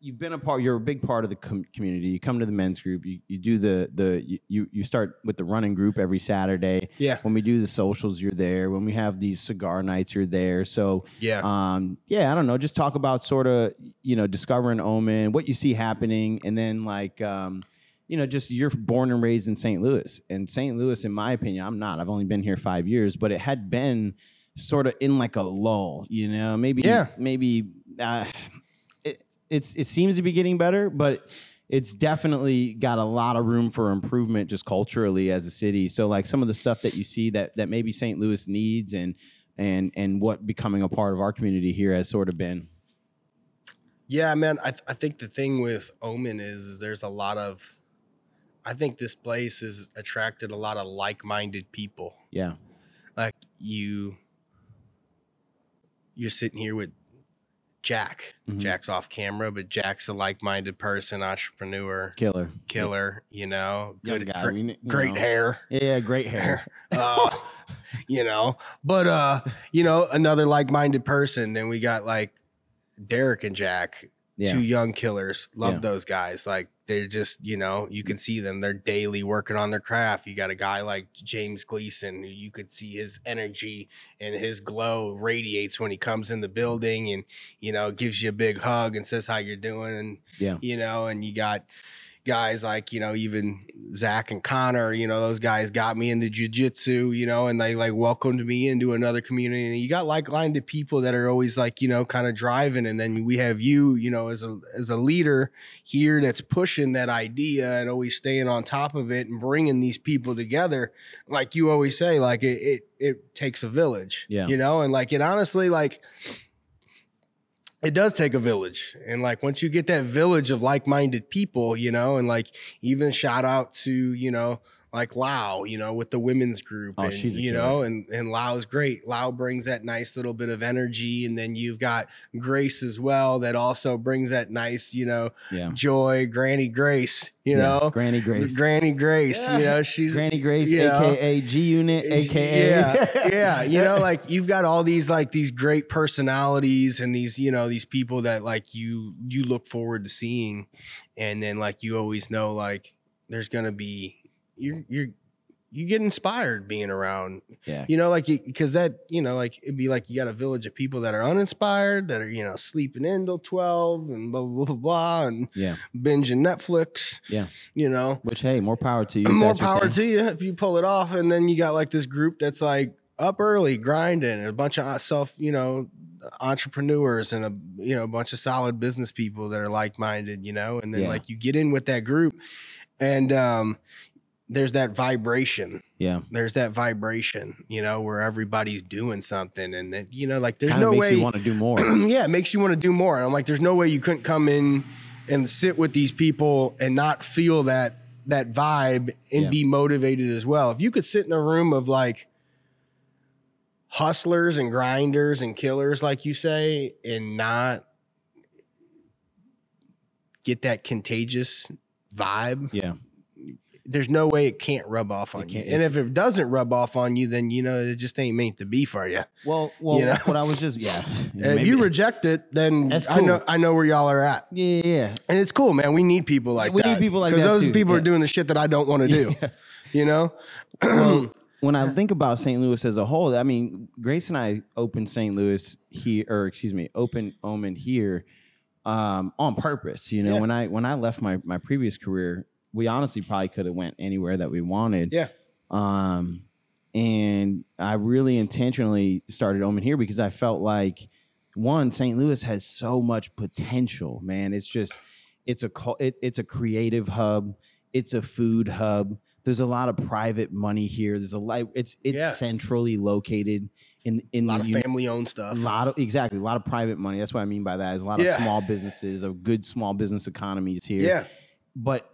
S1: you've been a part. You're a big part of the com- community. You come to the men's group. You, you do the the you you start with the running group every Saturday.
S2: yeah,
S1: When we do the socials, you're there. When we have these cigar nights, you're there. So
S2: yeah,
S1: um yeah i don't know just talk about sort of you know discovering omen what you see happening and then like um you know just you're born and raised in st louis and st louis in my opinion i'm not i've only been here five years but it had been sort of in like a lull you know maybe
S2: Yeah.
S1: maybe uh, it's it seems to be getting better but it's definitely got a lot of room for improvement just culturally as a city so like some of the stuff that you see that that maybe st louis needs and and and what becoming a part of our community here has sort of been.
S2: yeah, man. I th- I think the thing with Omen is is there's a lot of, I think this place has attracted a lot of like minded people.
S1: Yeah,
S2: like you you're sitting here with Jack.
S1: Mhm.
S2: Jack's off camera, but Jack's a like-minded person, entrepreneur,
S1: killer,
S2: killer, you know, good
S1: guy,
S2: gre-
S1: we kn-
S2: great
S1: know.
S2: hair.
S1: Yeah, great hair.
S2: uh, you know, but uh, you know, another like-minded person. Then we got like Derek and Jack,
S1: Yeah,
S2: two young killers. Love
S1: Yeah.
S2: those guys. Like they're just, you know, you can see them. They're daily working on their craft. You got a guy like James Gleason, who you could see his energy and his glow radiates when he comes in the building and, you know, gives you a big hug and says how you're doing. And,
S1: yeah,
S2: you know, and you got guys like, you know, even Zach and Connor, you know, those guys got me into jujitsu, you know, and they like welcomed me into another community. And you got like minded people that are always like, you know, kind of driving. And then we have you, you know, as a as a leader here that's pushing that idea and always staying on top of it and bringing these people together. Like you always say, like it it, it takes a village,
S1: Yeah.
S2: you know, and like it honestly like it does take a village. And like once you get that village of like-minded people you know and like even shout out to you know like Lau, you know, with the women's group.
S1: Oh,
S2: and,
S1: she's a
S2: you
S1: killer.
S2: know, and and Lau's great. Lau brings that nice little bit of energy, and then you've got Grace as well that also brings that nice, you know,
S1: Yeah.
S2: joy, Granny Grace, you
S1: Yeah.
S2: know,
S1: Granny Grace.
S2: Granny Grace, you know, she's
S1: Granny Grace,
S2: you know,
S1: aka G Unit, aka
S2: yeah, yeah. You know, like you've got all these like these great personalities and these you know these people that like you you look forward to seeing, and then like you always know like there's gonna be you're you're you get inspired being around
S1: yeah,
S2: you know like because that you know like it'd be like you got a village of people that are uninspired that are you know sleeping in till 12 and blah blah blah, blah and
S1: yeah.
S2: binging netflix
S1: Yeah.
S2: you know
S1: Which hey, more power to you.
S2: more power to you if you pull it off. And then you got like this group that's like up early, grinding, and a bunch of uh, self, you know, entrepreneurs and a you know a bunch of solid business people that are like minded, you know. And then
S1: Yeah.
S2: like you get in with that group, and um, there's that vibration.
S1: Yeah,
S2: There's that vibration, you know, where everybody's doing something, and that you know, like there's
S1: kind of
S2: no
S1: makes
S2: way
S1: you want to do more.
S2: yeah, it makes you want to do more. And I'm like, there's no way you couldn't come in and sit with these people and not feel that that vibe and
S1: Yeah.
S2: be motivated as well. If you could sit in a room of like hustlers and grinders and killers, like you say, and not get that contagious vibe,
S1: yeah,
S2: there's no way it can't rub off on you. And if it doesn't rub off on you, then you know it just ain't meant to be for you.
S1: Well, well,
S2: You know?
S1: what I was just yeah.
S2: if you reject it, then
S1: That's
S2: I know. I know where y'all are at.
S1: yeah, yeah,
S2: And it's cool, man. We need people like
S1: We
S2: that.
S1: need people like that because
S2: those
S1: too,
S2: people are doing the shit that I don't want to do.
S1: yeah.
S2: You know?
S1: well, when I think about St. Louis as a whole, I mean, Grace and I opened St. Louis here, or excuse me, opened Omen here um, on purpose. You know,
S2: Yeah.
S1: when I when I left my my previous career, we honestly probably could have went anywhere that we wanted.
S2: yeah.
S1: Um, and I really intentionally started Omen here because I felt like one, St. Louis has so much potential, man. It's just it's a it, it's a creative hub, it's a food hub. There's a lot of private money here. There's a lot. It's it's
S2: Yeah.
S1: centrally located in in
S2: A lot
S1: the
S2: of family owned stuff.
S1: a lot of exactly a lot of private money. That's what I mean by that. Is a lot
S2: Yeah.
S1: of small businesses, of good small business economies here
S2: Yeah.
S1: but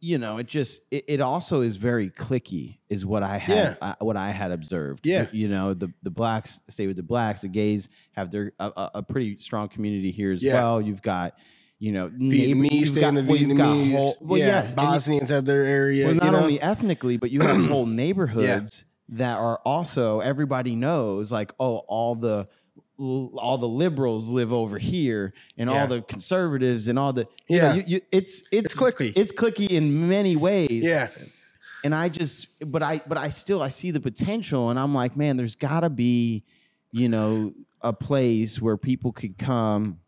S1: you know it just it, it also is very cliquey is what i had uh, what i had observed
S2: Yeah.
S1: you know the the blacks stay with the blacks the gays have their a, a- pretty strong community here as
S2: Yeah.
S1: well you've got you know
S2: Vietnamese stay
S1: got-
S2: in the
S1: well,
S2: Vietnamese.
S1: whole- well,
S2: yeah.
S1: yeah,
S2: Bosnians have their area.
S1: well,
S2: you
S1: not
S2: know?
S1: only ethnically, but you have whole neighborhoods that are also everybody knows, like, oh, all the all the liberals live over here, and
S2: Yeah.
S1: all the conservatives and all the you know,
S2: Yeah.
S1: you, you, it's it's
S2: It's cliquey.
S1: It's cliquey in many ways.
S2: yeah.
S1: and I just, but I, but I still, I see the potential, and I'm like, man, there's got to be, you know, a place where people could come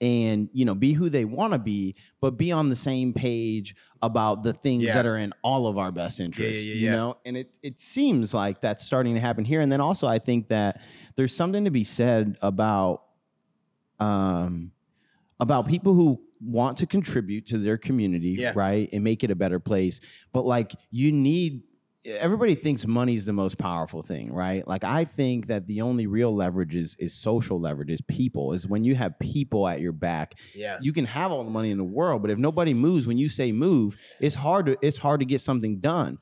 S1: and you know be who they want to be but be on the same page about the things
S2: Yeah.
S1: that are in all of our best interests
S2: yeah,
S1: you
S2: yeah.
S1: know and it it seems like that's starting to happen here and then also i think that there's something to be said about um about people who want to contribute to their community right and make it a better place but like you need everybody thinks money's the most powerful thing right like i think that the only real leverage is is social leverage is people is when you have people at your back
S2: Yeah.
S1: you can have all the money in the world, but if nobody moves when you say move, it's hard to it's hard to get something done.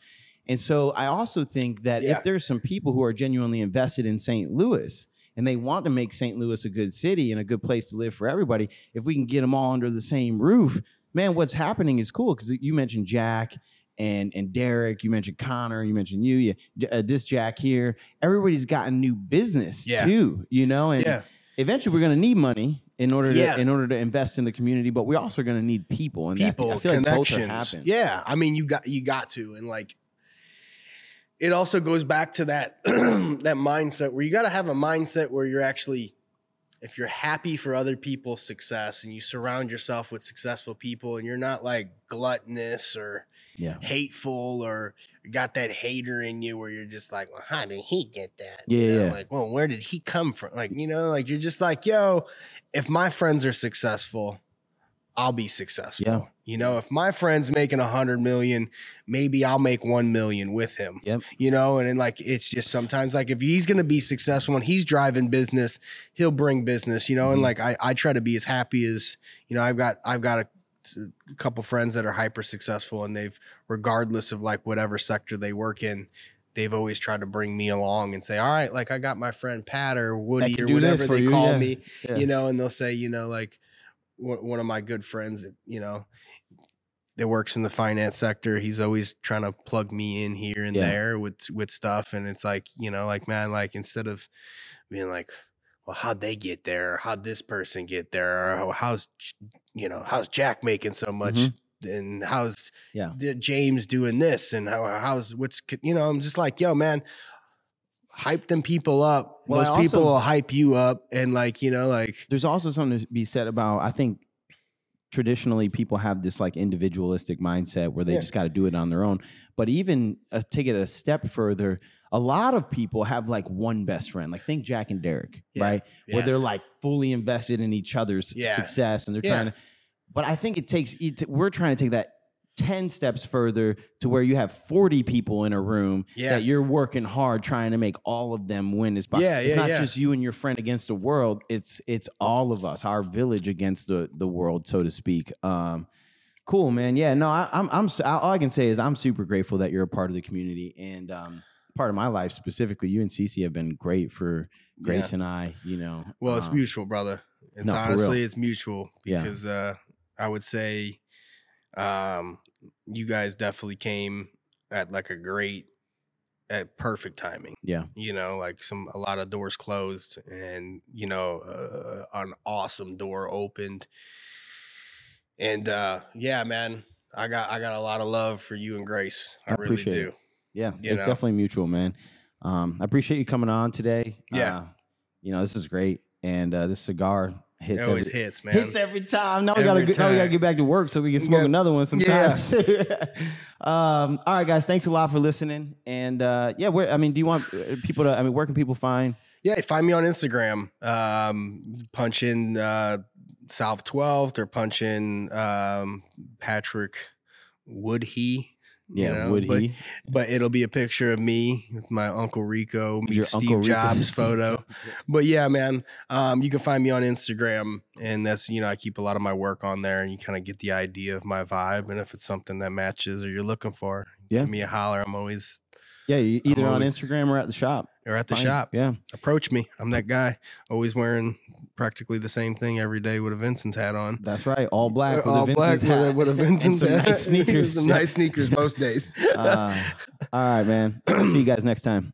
S1: And so I also think that
S2: Yeah.
S1: if there's some people who are genuinely invested in St. Louis and they want to make St. Louis a good city and a good place to live for everybody, if we can get them all under the same roof, man, what's happening is cool because you mentioned Jack and and Derek, you mentioned Connor, you mentioned you, you uh, this Jack here. Everybody's gotten new business
S2: Yeah.
S1: too, you know, and
S2: Yeah.
S1: eventually we're going to need money in order to
S2: Yeah.
S1: in order to invest in the community, but we're also going to need people and that-
S2: people
S1: I feel like both
S2: connections. yeah, I mean, you got you got to, and like, it also goes back to that that mindset where you got to have a mindset where you're actually, if you're happy for other people's success and you surround yourself with successful people, and you're not like gluttonous or
S1: Yeah.
S2: hateful or got that hater in you where you're just like, well, how did he get that?
S1: Yeah,
S2: You know,
S1: yeah.
S2: Like, well, where did he come from? Like, you know, like you're just like, yo, if my friends are successful, I'll be successful.
S1: Yeah.
S2: You know, if my friend's making a hundred million, maybe I'll make one million with him.
S1: Yep.
S2: You know, and then like it's just sometimes like if he's gonna be successful and he's driving business, he'll bring business, you know, and
S1: Mhm.
S2: like I, I try to be as happy as, you know, I've got I've got a a couple friends that are hyper successful and they've regardless of like whatever sector they work in they've always tried to bring me along and say all right like i got my friend pat or woody or whatever they
S1: you,
S2: call
S1: yeah.
S2: me
S1: Yeah.
S2: you know and they'll say you know like one of my good friends that you know that works in the finance sector he's always trying to plug me in here and
S1: Yeah.
S2: there with with stuff and it's like you know like man like instead of being like well how'd they get there how'd this person get there or "Oh, how's you know how's jack making so much
S1: Mhm.
S2: and how's
S1: Yeah.
S2: James doing this and how, how's what's you know i'm just like yo man hype them people up
S1: Well,
S2: those people will hype you up and like you know like
S1: there's also something to be said about i think traditionally people have this like individualistic mindset where they
S2: Yeah.
S1: just got to do it on their own but even uh, take it a step further a lot of people have like one best friend like think jack and derek
S2: Yeah.
S1: right where they're like fully invested in each other's
S2: Yeah.
S1: success and they're
S2: Yeah.
S1: trying to but i think it takes it, we're trying to take that 10 steps further to where you have 40 people in a room
S2: Yeah.
S1: that you're working hard trying to make all of them win as possible.
S2: Yeah,
S1: it's
S2: yeah,
S1: not
S2: yeah.
S1: just you and your friend against the world. It's it's all of us, our village against the the world, so to speak. Um, cool, man. Yeah, no, I, I'm I'm s- all I can say is I'm super grateful that you're a part of the community and um, part of my life specifically. You and Cece have been great for Grace and I. You know,
S2: Well, it's
S1: um,
S2: mutual, brother. It's
S1: no,
S2: honestly, it's mutual
S1: Yeah.
S2: because uh, I would say um, you guys definitely came at like a great, at perfect timing.
S1: Yeah,
S2: You know, like some a lot of doors closed, and you know, uh, an awesome door opened. And uh, yeah, man, I got I got a lot of love for you and Grace. I,
S1: I
S2: really
S1: appreciate
S2: do.
S1: it. yeah.
S2: You
S1: it's
S2: know?
S1: definitely mutual, man. Um, I appreciate you coming on today.
S2: Yeah.
S1: Uh, you know, this is great, and uh, this cigar hits
S2: It always
S1: every,
S2: hits, man.
S1: Hits every time. Now we gotta
S2: Every
S1: now we gotta get back to work so we can smoke
S2: Yeah.
S1: another one
S2: Yeah.
S1: sometimes. um, all right, guys. Thanks a lot for listening. And uh, yeah, where I mean, do you want uh, people to? I mean, where can people find?
S2: Yeah, find me on Instagram. Um, punch in uh, South 12th or punch in um, Patrick Would he? you
S1: Yeah,
S2: know,
S1: would
S2: but,
S1: he?
S2: But it'll be a picture of me with my Uncle Rico, meet
S1: Your
S2: Steve
S1: Uncle.
S2: Jobs photo. But yeah, man, um, you can find me on Instagram, and that's you know I keep a lot of my work on there, and you kind of get the idea of my vibe, and if it's something that matches or you're looking for,
S1: Yeah.
S2: give me a holler. I'm always
S1: Yeah, either on Instagram or at the shop.
S2: or at the
S1: Fine.
S2: shop.
S1: Yeah,
S2: Approach me. I'm that guy, always wearing practically the same thing every day with a Vincent's hat on.
S1: that's right. All black with
S2: All
S1: a
S2: black
S1: Vincent's
S2: with a, with a Vincent's
S1: some
S2: hat.
S1: nice sneakers.
S2: some nice sneakers most days.
S1: Uh, all right, man. See you guys next time.